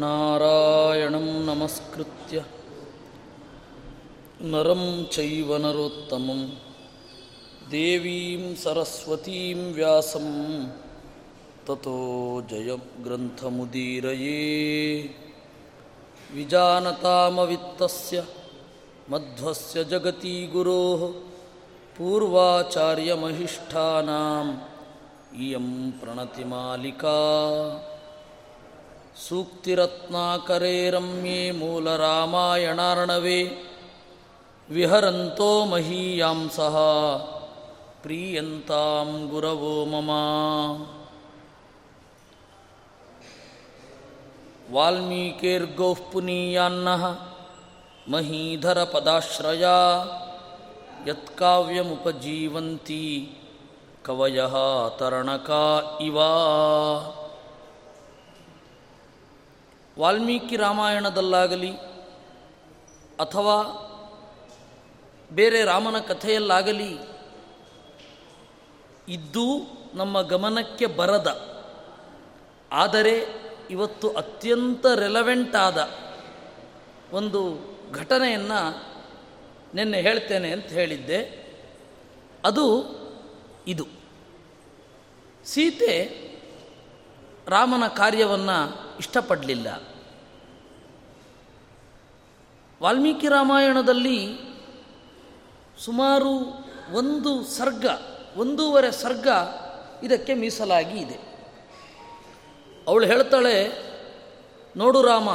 नारायणं नमस्कृत्य नरं चैव नरोत्तमं देवीं सरस्वतीं व्यासं ततो जयग्रन्थमुदीरये विजानतामवित्तस्य मध्वस्य जगती गुरोः पूर्वाचार्यमहिष्ठानाम् इयं प्रणतिमालिका ಸೂಕ್ತಿರತ್ನಾಕರೇ ರಮ್ಯೆ ಮೂಲರಾಮಾಯಣಾರ್ಣವೇ ವಿಹರಂತೋ ಮಹೀಯಾಂಸಃ ಪ್ರೀಯಂತಾಂ ಗುರವೋ ಮಮ. ವಾಲ್ಮೀಕೇರ್ಗೋಃ ಪುನೀಯಾನ್ನಃ ಮಹೀಧರಪದಾಶ್ರಯ ಯತ್ಕಾವ್ಯಮುಪಜೀವಂತಿ ಕವಯ ತರಣಕ ಇವ. ವಾಲ್ಮೀಕಿ ರಾಮಾಯಣದಲ್ಲಾಗಲಿ ಅಥವಾ ಬೇರೆ ರಾಮನ ಕಥೆಯಲ್ಲಾಗಲಿ ಇದ್ದು ನಮ್ಮ ಗಮನಕ್ಕೆ ಬರದ, ಆದರೆ ಇವತ್ತು ಅತ್ಯಂತ ರೆಲವೆಂಟ್ ಆದ ಒಂದು ಘಟನೆಯನ್ನು ನಿನ್ನೆ ಹೇಳ್ತೇನೆ ಅಂತ ಹೇಳಿದ್ದೆ. ಅದು ಇದು. ಸೀತೆ ರಾಮನ ಕಾರ್ಯವನ್ನು ಇಷ್ಟಪಡಲಿಲ್ಲ. ವಾಲ್ಮೀಕಿ ರಾಮಾಯಣದಲ್ಲಿ ಸುಮಾರು ಒಂದು ಸರ್ಗ, ಒಂದೂವರೆ ಸರ್ಗ ಇದಕ್ಕೆ ಮೀಸಲಾಗಿ ಇದೆ. ಅವಳು ಹೇಳ್ತಾಳೆ, ನೋಡು ರಾಮ,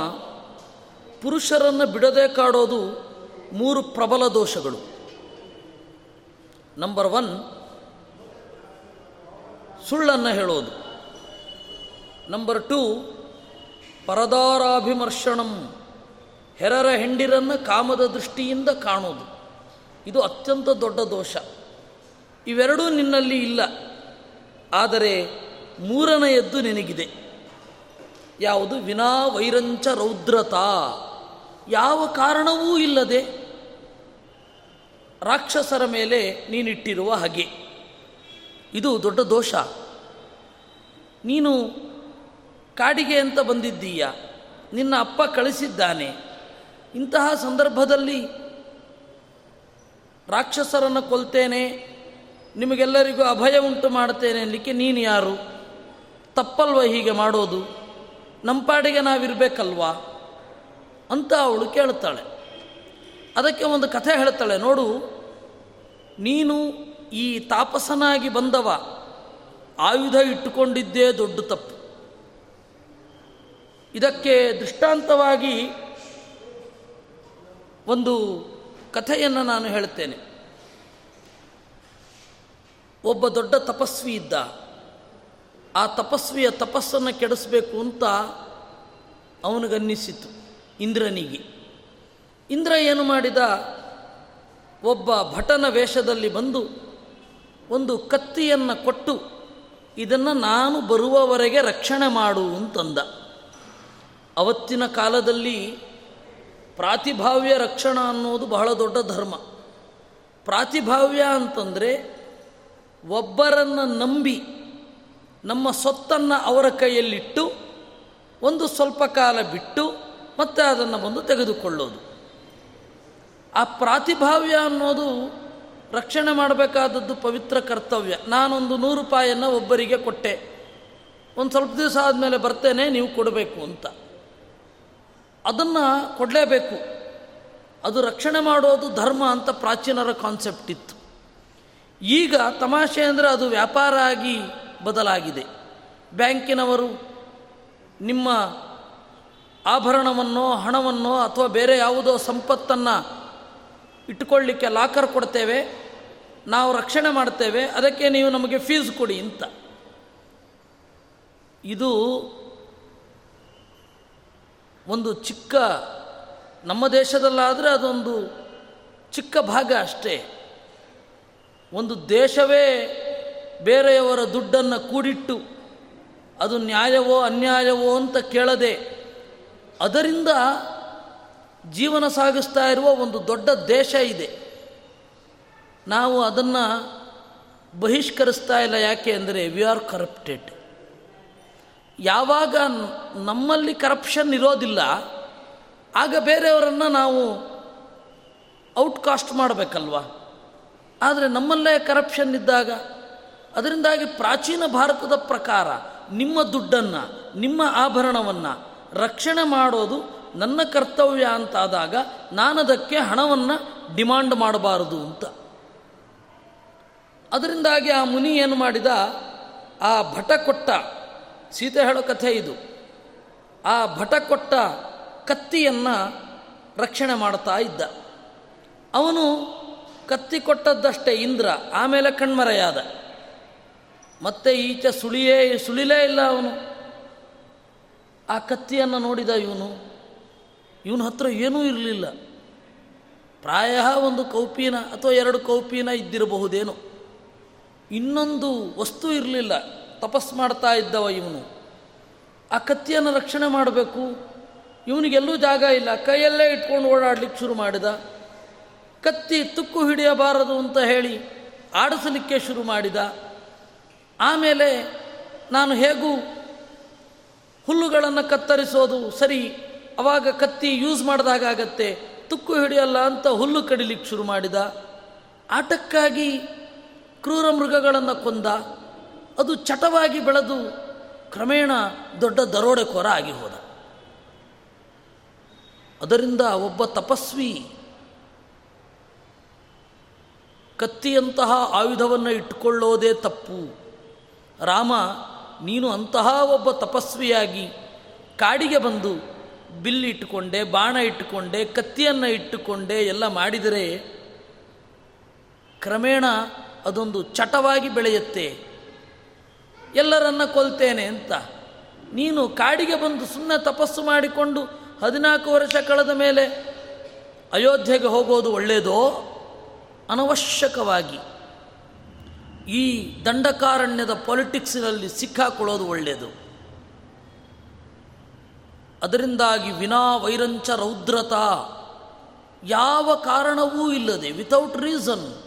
ಪುರುಷರನ್ನು ಬಿಡದೆ ಕಾಡೋದು ಮೂರು ಪ್ರಬಲ ದೋಷಗಳು. ನಂಬರ್ ಒನ್ ಸುಳ್ಳನ್ನು ಹೇಳೋದು. ನಂಬರ್ ಟೂ ಪರದಾರಾಭಿಮರ್ಷಣಂ ಹೆರರ ಹೆಂಡಿರನ್ನು ಕಾಮದ ದೃಷ್ಟಿಯಿಂದ ಕಾಣೋದು ಇದು ಅತ್ಯಂತ ದೊಡ್ಡ ದೋಷ. ಇವೆರಡೂ ನಿನ್ನಲ್ಲಿ ಇಲ್ಲ. ಆದರೆ ಮೂರನೆಯದ್ದು ನಿನಗಿದೆ. ಯಾವುದು? ವಿನಾ ವೈರಂಚ ರೌದ್ರತಾ. ಯಾವ ಕಾರಣವೂ ಇಲ್ಲದೆ ರಾಕ್ಷಸರ ಮೇಲೆ ನೀನಿಟ್ಟಿರುವ ಹಾಗೆ. ಇದು ದೊಡ್ಡ ದೋಷ. ನೀನು ಕಾಡಿಗೆ ಅಂತ ಬಂದಿದ್ದೀಯ? ನಿನ್ನ ಅಪ್ಪ ಕಳಿಸಿದ್ದಾನೆ. ಇಂತಹ ಸಂದರ್ಭದಲ್ಲಿ ರಾಕ್ಷಸರನ್ನು ಕೊಲ್ತೇನೆ. ನಿಮಗೆಲ್ಲರಿಗೂ ಅಭಯ ಉಂಟು ಮಾಡ್ತೇನೆ ಅನ್ನಲಿಕ್ಕೆ ನೀನು ಯಾರು? ತಪ್ಪಲ್ವ ಹೀಗೆ ಮಾಡೋದು? ನಮ್ಮ ಪಾಡಿಗೆ ನಾವಿರಬೇಕಲ್ವಾ? ಅಂತ ಅವಳು ಕೇಳ್ತಾಳೆ. ಅದಕ್ಕೆ ಒಂದು ಕಥೆ ಹೇಳ್ತಾಳೆ, ನೋಡು, ನೀನು ಈ ತಾಪಸನಾಗಿ ಬಂದವ. ಆಯುಧ ಇಟ್ಟುಕೊಂಡಿದ್ದೇ ದೊಡ್ಡ ತಪ್ಪು. ಇದಕ್ಕೆ ದೃಷ್ಟಾಂತವಾಗಿ ಒಂದು ಕಥೆಯನ್ನು ನಾನು ಹೇಳ್ತೇನೆ ಒಬ್ಬ ದೊಡ್ಡ ತಪಸ್ವಿ ಇದ್ದ. ಆ ತಪಸ್ವಿಯ ತಪಸ್ಸನ್ನು ಕೆಡಿಸಬೇಕು ಅಂತ ಅವನಿಗನ್ನಿಸಿತು ಇಂದ್ರನಿಗೆ. ಇಂದ್ರ ಏನು ಮಾಡಿದ? ಒಬ್ಬ ಭಟನ ವೇಷದಲ್ಲಿ ಬಂದು ಒಂದು ಕತ್ತಿಯನ್ನು ಕೊಟ್ಟು ಇದನ್ನು ನಾನು ಬರುವವರೆಗೆ ರಕ್ಷಣೆ ಮಾಡು ಅಂತಂದ. ಅವತ್ತಿನ ಕಾಲದಲ್ಲಿ ಪ್ರಾತಿಭಾವ್ಯ ರಕ್ಷಣ ಅನ್ನೋದು ಬಹಳ ದೊಡ್ಡ ಧರ್ಮ. ಪ್ರಾತಿಭಾವ್ಯ ಅಂತಂದರೆ ಒಬ್ಬರನ್ನು ನಂಬಿ, ನಮ್ಮ ಸೊತ್ತನ್ನು ಅವರ ಕೈಯಲ್ಲಿಟ್ಟು, ಒಂದು ಸ್ವಲ್ಪ ಕಾಲ ಬಿಟ್ಟು ಮತ್ತೆ ಅದನ್ನು ಬಂದು ತೆಗೆದುಕೊಳ್ಳೋದು. ಆ ಪ್ರಾತಿಭಾವ್ಯ ಅನ್ನೋದು ರಕ್ಷಣೆ ಮಾಡಬೇಕಾದದ್ದು ಪವಿತ್ರ ಕರ್ತವ್ಯ. ನಾನೊಂದು ನೂರು ರೂಪಾಯಿಯನ್ನು ಒಬ್ಬರಿಗೆ ಕೊಟ್ಟೆ. ಒಂದು ಸ್ವಲ್ಪ ದಿವಸ ಆದಮೇಲೆ ಬರ್ತೇನೆ, ನೀವು ಕೊಡಬೇಕು ಅಂತ. ಅದನ್ನು ಕೊಡಲೇಬೇಕು. ಅದು ರಕ್ಷಣೆ ಮಾಡೋದು ಧರ್ಮ ಅಂತ ಪ್ರಾಚೀನರ ಕಾನ್ಸೆಪ್ಟ್ ಇತ್ತು. ಈಗ ತಮಾಷೆ ಅಂದರೆ ಅದು ವ್ಯಾಪಾರ ಆಗಿ ಬದಲಾಗಿದೆ. ಬ್ಯಾಂಕಿನವರು ನಿಮ್ಮ ಆಭರಣವನ್ನೋ ಹಣವನ್ನೋ ಅಥವಾ ಬೇರೆ ಯಾವುದೋ ಸಂಪತ್ತನ್ನು ಇಟ್ಟುಕೊಳ್ಳಿಕ್ಕೆ ಲಾಕರ್ ಕೊಡ್ತೇವೆ, ನಾವು ರಕ್ಷಣೆ ಮಾಡ್ತೇವೆ, ಅದಕ್ಕೆ ನೀವು ನಮಗೆ ಫೀಸ್ ಕೊಡಿ ಅಂತ. ಇದು ಒಂದು ಚಿಕ್ಕ ನಮ್ಮ ದೇಶದಲ್ಲಾದರೆ ಅದೊಂದು ಚಿಕ್ಕ ಭಾಗ ಅಷ್ಟೇ. ಒಂದು ದೇಶವೇ ಬೇರೆಯವರ ದುಡ್ಡನ್ನು ಕೂಡಿಟ್ಟು ಅದು ನ್ಯಾಯವೋ ಅನ್ಯಾಯವೋ ಅಂತ ಕೇಳದೆ ಅದರಿಂದ ಜೀವನ ಸಾಗಿಸ್ತಾ ಇರುವ ಒಂದು ದೊಡ್ಡ ದೇಶ ಇದೆ. ನಾವು ಅದನ್ನು ಬಹಿಷ್ಕರಿಸ್ತಾ ಇಲ್ಲ ಯಾಕೆ ಅಂದರೆ ವಿ ಆರ್ ಕರಪ್ಟೆಡ್ ಯಾವಾಗ ನಮ್ಮಲ್ಲಿ ಕರಪ್ಷನ್ ಇರೋದಿಲ್ಲ, ಆಗ ಬೇರೆಯವರನ್ನು ನಾವು ಔಟ್ಕಾಸ್ಟ್ ಮಾಡಬೇಕಲ್ವ? ಆದರೆ ನಮ್ಮಲ್ಲೇ ಕರಪ್ಷನ್ ಇದ್ದಾಗ, ಅದರಿಂದಾಗಿ ಪ್ರಾಚೀನ ಭಾರತದ ಪ್ರಕಾರ ನಿಮ್ಮ ದುಡ್ಡನ್ನು, ನಿಮ್ಮ ಆಭರಣವನ್ನು ರಕ್ಷಣೆ ಮಾಡೋದು ನನ್ನ ಕರ್ತವ್ಯ ಅಂತಾದಾಗ ನಾನದಕ್ಕೆ ಹಣವನ್ನು ಡಿಮಾಂಡ್ ಮಾಡಬಾರದು ಅಂತ. ಅದರಿಂದಾಗಿ ಆ ಮುನಿ ಏನು ಮಾಡಿದ? ಆ ಭಟ ಕೊಟ್ಟ ಸೀತೆ ಹೇಳೋ ಕಥೆ ಇದು. ಆ ಭಟ ಕೊಟ್ಟ ಕತ್ತಿಯನ್ನು ರಕ್ಷಣೆ ಮಾಡ್ತಾ ಇದ್ದ. ಅವನು ಕತ್ತಿ ಕೊಟ್ಟದ್ದಷ್ಟೇ ಇಂದ್ರ, ಆಮೇಲೆ ಕಣ್ಮರೆಯಾದ. ಮತ್ತೆ ಈಚೆ ಸುಳಿಯೇ, ಸುಳಿಲೇ ಇಲ್ಲ ಅವನು. ಆ ಕತ್ತಿಯನ್ನು ನೋಡಿದ ಇವನು, ಇವನ ಹತ್ರ ಏನೂ ಇರಲಿಲ್ಲ. ಪ್ರಾಯ ಒಂದು ಕೌಪಿನ ಅಥವಾ ಎರಡು ಕೌಪಿನ ಇದ್ದಿರಬಹುದೇನೋ. ಇನ್ನೊಂದು ವಸ್ತು ಇರಲಿಲ್ಲ. ತಪಸ್ ಮಾಡ್ತಾ ಇದ್ದವ ಇವನು. ಆ ಕತ್ತಿಯನ್ನು ರಕ್ಷಣೆ ಮಾಡಬೇಕು. ಇವನಿಗೆಲ್ಲೂ ಜಾಗ ಇಲ್ಲ. ಕೈಯಲ್ಲೇ ಇಟ್ಕೊಂಡು ಓಡಾಡ್ಲಿಕ್ಕೆ ಶುರು ಮಾಡಿದ. ಕತ್ತಿ ತುಕ್ಕು ಹಿಡಿಯಬಾರದು ಅಂತ ಹೇಳಿ ಆಡಿಸಲಿಕ್ಕೆ ಶುರು ಮಾಡಿದ. ಆಮೇಲೆ ನಾನು ಹೇಗೂ ಹುಲ್ಲುಗಳನ್ನು ಕತ್ತರಿಸೋದು ಸರಿ, ಅವಾಗ ಕತ್ತಿ ಯೂಸ್ ಮಾಡಿದಾಗತ್ತೆ ತುಕ್ಕು ಹಿಡಿಯಲ್ಲ ಅಂತ ಹುಲ್ಲು ಕಡಿಲಿಕ್ಕೆ ಶುರು ಮಾಡಿದ. ಆಟಕ್ಕಾಗಿ ಕ್ರೂರ ಮೃಗಗಳನ್ನು ಕೊಂದ. ಅದು ಚಟವಾಗಿ ಬೆಳೆದು ಕ್ರಮೇಣ ದೊಡ್ಡ ದರೋಡೆಕೋರ ಆಗಿ ಹೋದ. ಅದರಿಂದ ಒಬ್ಬ ತಪಸ್ವಿ ಕತ್ತಿಯಂತಹ ಆಯುಧವನ್ನು ಇಟ್ಟುಕೊಳ್ಳೋದೇ ತಪ್ಪು. ರಾಮ, ನೀನು ಅಂತಹ ಒಬ್ಬ ತಪಸ್ವಿಯಾಗಿ ಕಾಡಿಗೆ ಬಂದು ಬಿಲ್ ಇಟ್ಟುಕೊಂಡೆ, ಬಾಣ ಇಟ್ಟುಕೊಂಡೆ, ಕತ್ತಿಯನ್ನು ಇಟ್ಟುಕೊಂಡೆ ಎಲ್ಲ ಮಾಡಿದರೆ ಕ್ರಮೇಣ ಅದೊಂದು ಚಟವಾಗಿ ಬೆಳೆಯುತ್ತೆ. ಎಲ್ಲರನ್ನ ಕೊಲ್ತೇನೆ ಅಂತ. ನೀನು ಕಾಡಿಗೆ ಬಂದು ಸುಮ್ಮನೆ ತಪಸ್ಸು ಮಾಡಿಕೊಂಡು ಹದಿನಾಲ್ಕು ವರ್ಷ ಕಳೆದ ಮೇಲೆ ಅಯೋಧ್ಯೆಗೆ ಹೋಗೋದು ಒಳ್ಳೆಯದೋ ಅನವಶ್ಯಕವಾಗಿ. ಈ ದಂಡಕಾರಣ್ಯದ ಪೊಲಿಟಿಕ್ಸಿನಲ್ಲಿ ಸಿಕ್ಕಾಕೊಳ್ಳೋದು ಒಳ್ಳೆಯದು ಅದರಿಂದಾಗಿ ವಿನಾ ವೈರಂಚ ರೌದ್ರತ ಯಾವ ಕಾರಣವೂ ಇಲ್ಲದೆ without reason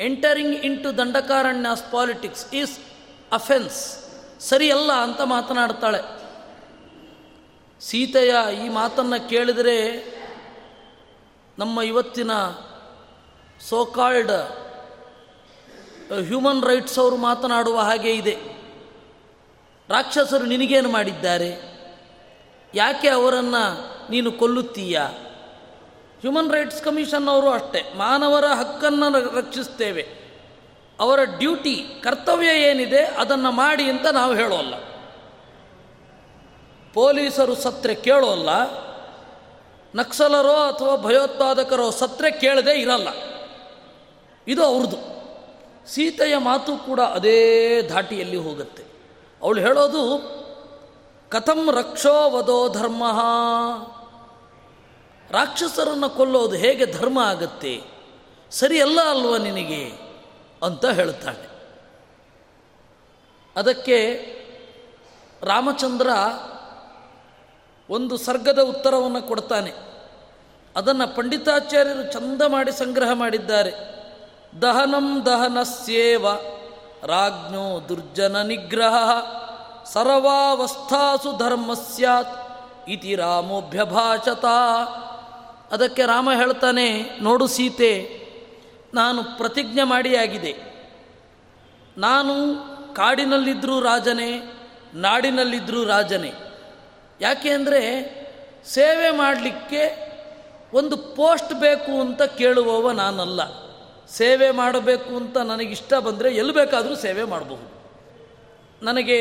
entering into Dandakaranya's politics is offence ಸರಿಯಲ್ಲ ಅಂತ ಮಾತನಾಡ್ತಾಳೆ. ಸೀತೆಯ ಈ ಮಾತನ್ನು ಕೇಳಿದರೆ ನಮ್ಮ ಇವತ್ತಿನ ಸೋಕಾಲ್ಡ್ ಹ್ಯೂಮನ್ ರೈಟ್ಸ್ ಅವರು ಮಾತನಾಡುವ ಹಾಗೆ ಇದೆ. ರಾಕ್ಷಸರು ನಿನಗೇನು ಮಾಡಿದ್ದಾರೆ? ಯಾಕೆ ಅವರನ್ನು ನೀನು ಕೊಲ್ಲುತ್ತೀಯ? ಹ್ಯೂಮನ್ ರೈಟ್ಸ್ ಕಮಿಷನ್ ಅವರು ಅಷ್ಟೇ. ಮಾನವರ ಹಕ್ಕನ್ನು ರಕ್ಷಿಸ್ತೇವೆ. ಅವರ ಡ್ಯೂಟಿ, ಕರ್ತವ್ಯ ಏನಿದೆ ಅದನ್ನು ಮಾಡಿ ಅಂತ ನಾವು ಹೇಳೋಲ್ಲ. ಪೊಲೀಸರು ಸತ್ರೆ ಕೇಳೋಲ್ಲ, ನಕ್ಸಲರೋ ಅಥವಾ ಭಯೋತ್ಪಾದಕರೋ ಸತ್ರೆ ಕೇಳದೆ ಇರಲ್ಲ. ಇದು ಅವ್ರದ್ದು. ಸೀತೆಯ ಮಾತು ಕೂಡ ಅದೇ ಧಾಟಿಯಲ್ಲಿ ಹೋಗುತ್ತೆ. ಅವಳು ಹೇಳೋದು, ಕಥಂ ರಕ್ಷೋ ವಧೋ ಧರ್ಮ. ರಾಕ್ಷಸರನ್ನು ಕೊಲ್ಲೋದು ಹೇಗೆ ಧರ್ಮ ಆಗತ್ತೆ? ಸರಿಯಲ್ಲ ಅಲ್ವ ನಿನಗೆ? ಅಂತ ಹೇಳ್ತಾಳೆ ಅದಕ್ಕೆ ರಾಮಚಂದ್ರ ಒಂದು ಸರ್ಗದ ಉತ್ತರವನ್ನು ಕೊಡ್ತಾನೆ. ಅದನ್ನು ಪಂಡಿತಾಚಾರ್ಯರು ಚಂದ ಮಾಡಿ ಸಂಗ್ರಹ ಮಾಡಿದ್ದಾರೆ. ದಹನಂ ದಹನಸ್ಯೇವ ರಾಜ್ಞೋ ದುರ್ಜನ ನಿಗ್ರಹ ಸರ್ವಾವಸ್ಥಾಸು ಧರ್ಮ ಸ್ಯಾತ್ ಇತಿ ರಾಮೋಭ್ಯಭಾಷತ ಅದಕ್ಕೆ ರಾಮ ಹೇಳ್ತಾನೆ, ನೋಡು ಸೀತೆ ನಾನು ಪ್ರತಿಜ್ಞೆ ಮಾಡಿ ಆಗಿದೆ. ನಾನು ಕಾಡಿನಲ್ಲಿದ್ದರೂ ರಾಜನೇ ನಾಡಿನಲ್ಲಿದ್ದರೂ ರಾಜನೇ. ಯಾಕೆ ಅಂದರೆ ಸೇವೆ ಮಾಡಲಿಕ್ಕೆ ಒಂದು ಪೋಸ್ಟ್ ಬೇಕು ಅಂತ ಕೇಳುವವ ನಾನಲ್ಲ. ಸೇವೆ ಮಾಡಬೇಕು ಅಂತ ನನಗಿಷ್ಟ ಬಂದರೆ ಎಲ್ಲಿ ಬೇಕಾದರೂ ಸೇವೆ ಮಾಡಬಹುದು. ನನಗೆ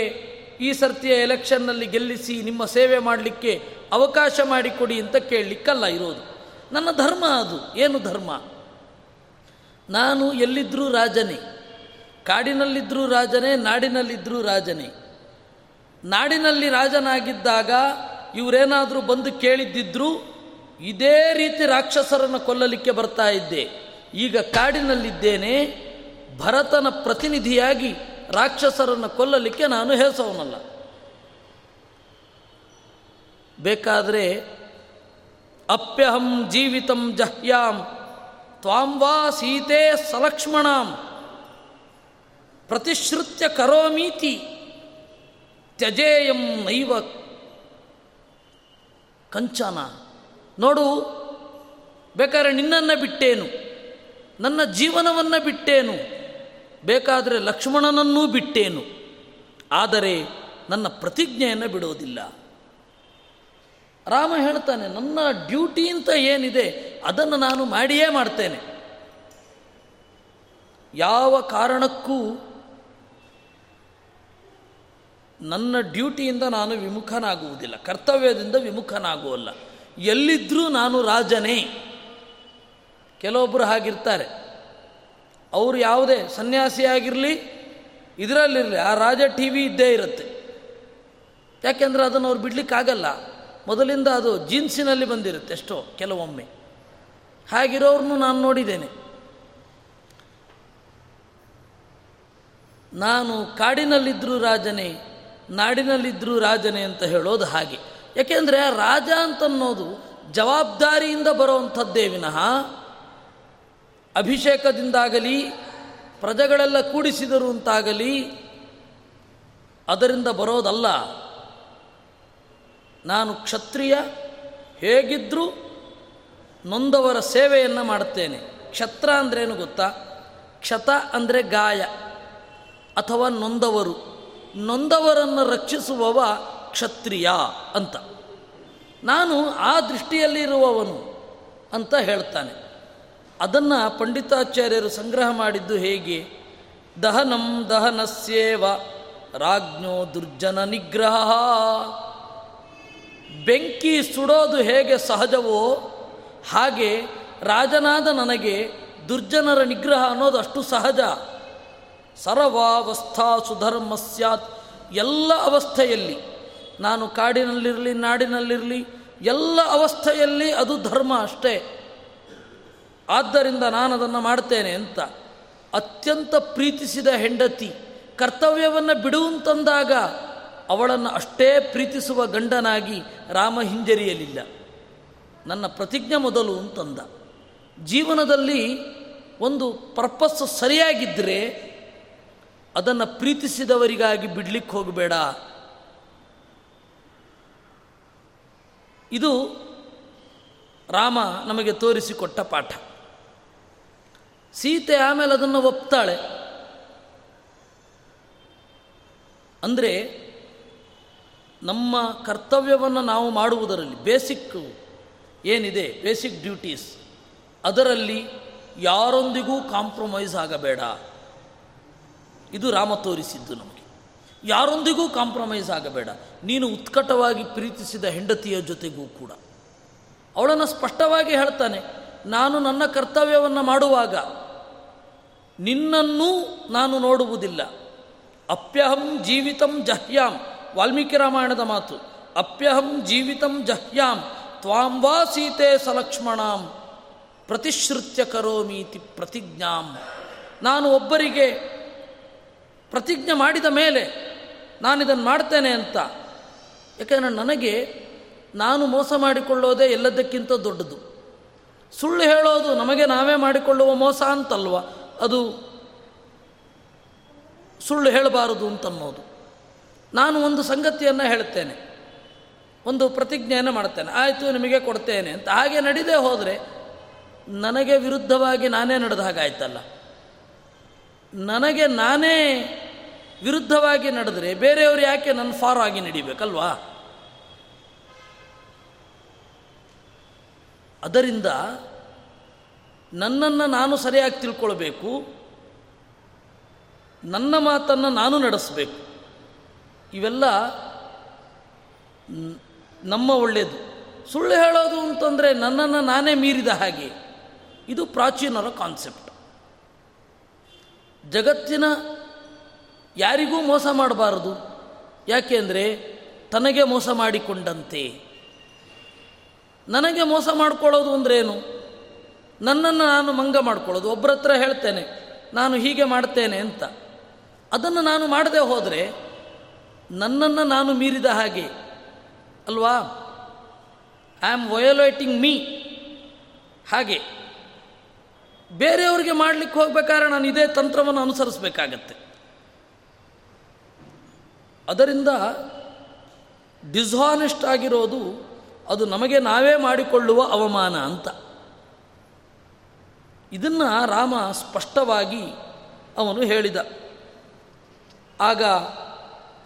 ಈ ಸರ್ತಿಯ ಎಲೆಕ್ಷನ್ನಲ್ಲಿ ಗೆಲ್ಲಿಸಿ ನಿಮ್ಮ ಸೇವೆ ಮಾಡಲಿಕ್ಕೆ ಅವಕಾಶ ಮಾಡಿಕೊಡಿ ಅಂತ ಕೇಳಲಿಕ್ಕಲ್ಲ ಇರೋದು. ನನ್ನ ಧರ್ಮ ಅದು. ಏನು ಧರ್ಮ? ನಾನು ಎಲ್ಲಿದ್ದರೂ ರಾಜನೇ ಕಾಡಿನಲ್ಲಿದ್ದರೂ ರಾಜನೇ ನಾಡಿನಲ್ಲಿದ್ದರೂ ರಾಜನೇ. ನಾಡಿನಲ್ಲಿ ರಾಜನಾಗಿದ್ದಾಗ ಇವರೇನಾದರೂ ಬಂದು ಕೇಳಿದ್ದಿದ್ರು ಇದೇ ರೀತಿ ರಾಕ್ಷಸರನ್ನು ಕೊಲ್ಲಲಿಕ್ಕೆ ಬರ್ತಾ ಇದ್ದೆ. ಈಗ ಕಾಡಿನಲ್ಲಿದ್ದೇನೆ, ಭರತನ ಪ್ರತಿನಿಧಿಯಾಗಿ ರಾಕ್ಷಸರನ್ನು ಕೊಲ್ಲಲಿಕ್ಕೆ ನಾನು ಹೇಸವನಲ್ಲ. ಬೇಕಾದರೆ ಅಪ್ಯಹಂ ಜೀವಿತಂ ಜಹ್ಯಾಂ ತ್ವಾಂ ವಾ ಸೀತೆ ಸಲಕ್ಷ್ಮಣಾಂ. ಪ್ರತಿಶ್ರುತ್ಯ ಕರೋಮೀತಿ ತ್ಯಜೇಯಂ ನೈವ ಕಂಚನ. ನೋಡು, ಬೇಕಾದ್ರೆ ನಿನ್ನನ್ನು ಬಿಟ್ಟೇನು, ನನ್ನ ಜೀವನವನ್ನು ಬಿಟ್ಟೇನು, ಬೇಕಾದರೆ ಲಕ್ಷ್ಮಣನನ್ನೂ ಬಿಟ್ಟೇನು, ಆದರೆ ನನ್ನ ಪ್ರತಿಜ್ಞೆಯನ್ನು ಬಿಡೋದಿಲ್ಲ. ರಾಮ ಹೇಳ್ತಾನೆ, ನನ್ನ ಡ್ಯೂಟಿ ಅಂತ ಏನಿದೆ, ಅದನ್ನು ನಾನು ಮಾಡಿಯೇ ಮಾಡ್ತೇನೆ. ಯಾವ ಕಾರಣಕ್ಕೂ ನನ್ನ ಡ್ಯೂಟಿಯಿಂದ ನಾನು ವಿಮುಖನಾಗುವುದಿಲ್ಲ, ಕರ್ತವ್ಯದಿಂದ ವಿಮುಖನಾಗುವಲ್ಲ. ಎಲ್ಲಿದ್ದರೂ ನಾನು ರಾಜನೇ. ಕೆಲವೊಬ್ಬರು ಹಾಗಿರ್ತಾರೆ. ಅವರು ಯಾವುದೇ ಸನ್ಯಾಸಿಯಾಗಿರಲಿ ಇದರಲ್ಲಿರಲಿ, ಆ ರಾಜ ಟಿ ವಿ ಇದ್ದೇ ಇರುತ್ತೆ. ಯಾಕೆಂದರೆ ಅದನ್ನು ಅವ್ರು ಬಿಡಲಿಕ್ಕಾಗಲ್ಲ. ಮೊದಲಿಂದ ಅದು ಜೀನ್ಸಿನಲ್ಲಿ ಬಂದಿರುತ್ತೆ ಎಷ್ಟೋ ಕೆಲವೊಮ್ಮೆ. ಹಾಗಿರೋರ್ನು ನಾನು ನೋಡಿದ್ದೇನೆ. ನಾನು ಕಾಡಿನಲ್ಲಿದ್ದರೂ ರಾಜನೇ ನಾಡಿನಲ್ಲಿದ್ದರೂ ರಾಜನೇ ಅಂತ ಹೇಳೋದು ಹಾಗೆ. ಯಾಕೆಂದರೆ ರಾಜ ಅಂತನ್ನೋದು ಜವಾಬ್ದಾರಿಯಿಂದ ಬರುವಂಥದ್ದೇ ವಿನಃ ಅಭಿಷೇಕದಿಂದಾಗಲಿ, ಪ್ರಜೆಗಳೆಲ್ಲ ಕೂಡಿಸಿದರು ಅಂತಾಗಲಿ, ಅದರಿಂದ ಬರೋದಲ್ಲ. ನಾನು ಕ್ಷತ್ರಿಯ ಹೇಗಿದ್ದರೂ ನೊಂದವರ ಸೇವೆಯನ್ನು ಮಾಡುತ್ತೇನೆ. ಕ್ಷತ್ರ ಅಂದ್ರೇನು ಗೊತ್ತಾ? ಕ್ಷತ ಅಂದರೆ ಗಾಯ, ಅಥವಾ ನೊಂದವರು. ನೊಂದವರನ್ನು ರಕ್ಷಿಸುವವ ಕ್ಷತ್ರಿಯ ಅಂತ. ನಾನು ಆ ದೃಷ್ಟಿಯಲ್ಲಿರುವವನು ಅಂತ ಹೇಳ್ತಾನೆ. ಅದನ್ನು ಪಂಡಿತಾಚಾರ್ಯರು ಸಂಗ್ರಹ ಮಾಡಿದ್ದು ಹೇಗೆ? ದಹನಂ ದಹನಸ್ಯೇವ ರಾಜ್ಞೋ ದುರ್ಜನ ನಿಗ್ರಹ. ಬೆಂಕಿ ಸುಡೋದು ಹೇಗೆ ಸಹಜವೋ ಹಾಗೆ ರಾಜನಾದ ನನಗೆ ದುರ್ಜನರ ನಿಗ್ರಹ ಅನ್ನೋದು ಅಷ್ಟು ಸಹಜ. ಸರ್ವಾವಸ್ಥಾ ಸುಧರ್ಮ ಸ್ಯಾತ್. ಎಲ್ಲ ಅವಸ್ಥೆಯಲ್ಲಿ, ನಾನು ಕಾಡಿನಲ್ಲಿರಲಿ, ನಾಡಿನಲ್ಲಿರಲಿ, ಎಲ್ಲ ಅವಸ್ಥೆಯಲ್ಲಿ ಅದು ಧರ್ಮ ಅಷ್ಟೇ. ಆದ್ದರಿಂದ ನಾನು ಅದನ್ನು ಮಾಡ್ತೇನೆ ಅಂತ. ಅತ್ಯಂತ ಪ್ರೀತಿಸಿದ ಹೆಂಡತಿ, ಕರ್ತವ್ಯವನ್ನು ಬಿಡುವಂತಂದಾಗ ಅವಳನ್ನು ಅಷ್ಟೇ ಪ್ರೀತಿಸುವ ಗಂಡನಾಗಿ ರಾಮ ಹಿಂಜರಿಯಲಿಲ್ಲ. ನನ್ನ ಪ್ರತಿಜ್ಞೆ ಮೊದಲು ಅಂತಂದ. ಜೀವನದಲ್ಲಿ ಒಂದು ಪರ್ಪಸ್ ಸರಿಯಾಗಿದ್ದರೆ ಅದನ್ನು ಪ್ರೀತಿಸಿದವರಿಗಾಗಿ ಬಿಡ್ಲಿಕ್ಕೆ ಹೋಗಬೇಡ. ಇದು ರಾಮ ನಮಗೆ ತೋರಿಸಿಕೊಟ್ಟ ಪಾಠ. ಸೀತೆ ಆಮೇಲೆ ಅದನ್ನು ಒಪ್ತಾಳೆ. ಅಂದರೆ ನಮ್ಮ ಕರ್ತವ್ಯವನ್ನು ನಾವು ಮಾಡುವುದರಲ್ಲಿ ಬೇಸಿಕ್ ಏನಿದೆ ಬೇಸಿಕ್ ಡ್ಯೂಟೀಸ್ ಅದರಲ್ಲಿ ಯಾರೊಂದಿಗೂ ಕಾಂಪ್ರಮೈಸ್ ಆಗಬೇಡ. ಇದು ರಾಮ ತೋರಿಸಿದ್ದು ನಮಗೆ. ಯಾರೊಂದಿಗೂ ಕಾಂಪ್ರಮೈಸ್ ಆಗಬೇಡ. ನೀನು ಉತ್ಕಟವಾಗಿ ಪ್ರೀತಿಸಿದ ಹೆಂಡತಿಯ ಜೊತೆಗೂ ಕೂಡ. ಅವಳನ್ನು ಸ್ಪಷ್ಟವಾಗಿ ಹೇಳ್ತಾನೆ, ನಾನು ನನ್ನ ಕರ್ತವ್ಯವನ್ನು ಮಾಡುವಾಗ ನಿನ್ನನ್ನೂ ನಾನು ನೋಡುವುದಿಲ್ಲ. ಅಪ್ಯಹಂ ಜೀವಿತಂ ಜಹ್ಯಾಂ. ವಾಲ್ಮೀಕಿ ರಾಮಾಯಣದ ಮಾತು, ಅಪ್ಯಹಂ ಜೀವಿತಂ ಜಹ್ಯಾಂ, ತ್ವಾಂ ವಾ ಸೀತೆ ಸಲಕ್ಷ್ಮಣಾಂ, ಪ್ರತಿಶ್ರುತ್ಯ ಕರೋಮೀತಿ ಪ್ರತಿಜ್ಞಾಂ. ನಾನು ಒಬ್ಬರಿಗೆ ಪ್ರತಿಜ್ಞೆ ಮಾಡಿದ ಮೇಲೆ ನಾನಿದನ್ನು ಮಾಡ್ತೇನೆ ಅಂತ, ಯಾಕಂದರೆ ನನಗೆ ನಾನು ಮೋಸ ಮಾಡಿಕೊಳ್ಳೋದೇ ಎಲ್ಲದಕ್ಕಿಂತ ದೊಡ್ಡದು. ಸುಳ್ಳು ಹೇಳೋದು ನಮಗೆ ನಾವೇ ಮಾಡಿಕೊಳ್ಳುವ ಮೋಸ ಅಂತಲ್ವ, ಅದು ಸುಳ್ಳು ಹೇಳಬಾರದು ಅಂತನ್ನೋದು ನಾನು ಒಂದು ಸಂಗತಿಯನ್ನು ಹೇಳ್ತೇನೆ ಒಂದು ಪ್ರತಿಜ್ಞೆಯನ್ನು ಮಾಡ್ತೇನೆ ಆಯಿತು, ನಿಮಗೆ ಕೊಡ್ತೇನೆ ಅಂತ. ಹಾಗೆ ನಡೀದೇ ಹೋದರೆ ನನಗೆ ವಿರುದ್ಧವಾಗಿ ನಾನೇ ನಡೆದ ಹಾಗಾಯ್ತಲ್ಲ ನನಗೆ ನಾನೇ ವಿರುದ್ಧವಾಗಿ ನಡೆದರೆ ಬೇರೆಯವರು ಯಾಕೆ ನನ್ನ ಫಾರ್ ಆಗಿ ನಡಿಬೇಕಲ್ವಾ? ಅದರಿಂದ ನನ್ನನ್ನು ನಾನು ಸರಿಯಾಗಿ ತಿಳ್ಕೊಳ್ಬೇಕು. ನನ್ನ ಮಾತನ್ನು ನಾನು ನಡೆಸಬೇಕು. ಇವೆಲ್ಲ ನಮ್ಮ ಒಳ್ಳೆಯದು ಸುಳ್ಳು ಹೇಳೋದು ಅಂತಂದರೆ ನನ್ನನ್ನು ನಾನೇ ಮೀರಿದ ಹಾಗೆ. ಇದು ಪ್ರಾಚೀನರ ಕಾನ್ಸೆಪ್ಟ್. ಜಗತ್ತಿನ ಯಾರಿಗೂ ಮೋಸ ಮಾಡಬಾರದು. ಯಾಕೆಂದರೆ ತನಗೆ ಮೋಸ ಮಾಡಿಕೊಂಡಂತೆ. ನನಗೆ ಮೋಸ ಮಾಡ್ಕೊಳ್ಳೋದು ಅಂದ್ರೇನು? ನನ್ನನ್ನು ನಾನು ಮಂಗ ಮಾಡ್ಕೊಳ್ಳೋದು. ಒಬ್ಬರ ಹತ್ರ ಹೇಳ್ತೇನೆ, ನಾನು ಹೀಗೆ ಮಾಡ್ತೇನೆ ಅಂತ. ಅದನ್ನು ನಾನು ಮಾಡದೆ ಹೋದರೆ ನನ್ನನ್ನು ನಾನು ಮೀರಿದ ಹಾಗೆ. ಅಲ್ವಾ? ಐ ಆಮ್ ವಯೋಲೇಟಿಂಗ್ ಮೀ ಹಾಗೆ. ಬೇರೆಯವರಿಗೆ ಮಾಡಲಿಕ್ಕೆ ಹೋಗ್ಬೇಕಾದ್ರೆ ನಾನು ಇದೇ ತಂತ್ರವನ್ನು ಅನುಸರಿಸಬೇಕಾಗತ್ತೆ. ಅದರಿಂದ ಡಿಸ್ಹಾನೆಸ್ಟ್ ಆಗಿರೋದು ಅದು ನಮಗೆ ನಾವೇ ಮಾಡಿಕೊಳ್ಳುವ ಅವಮಾನ ಅಂತ. ಇದನ್ನು ರಾಮ ಸ್ಪಷ್ಟವಾಗಿ ಅವನು ಹೇಳಿದ. ಆಗ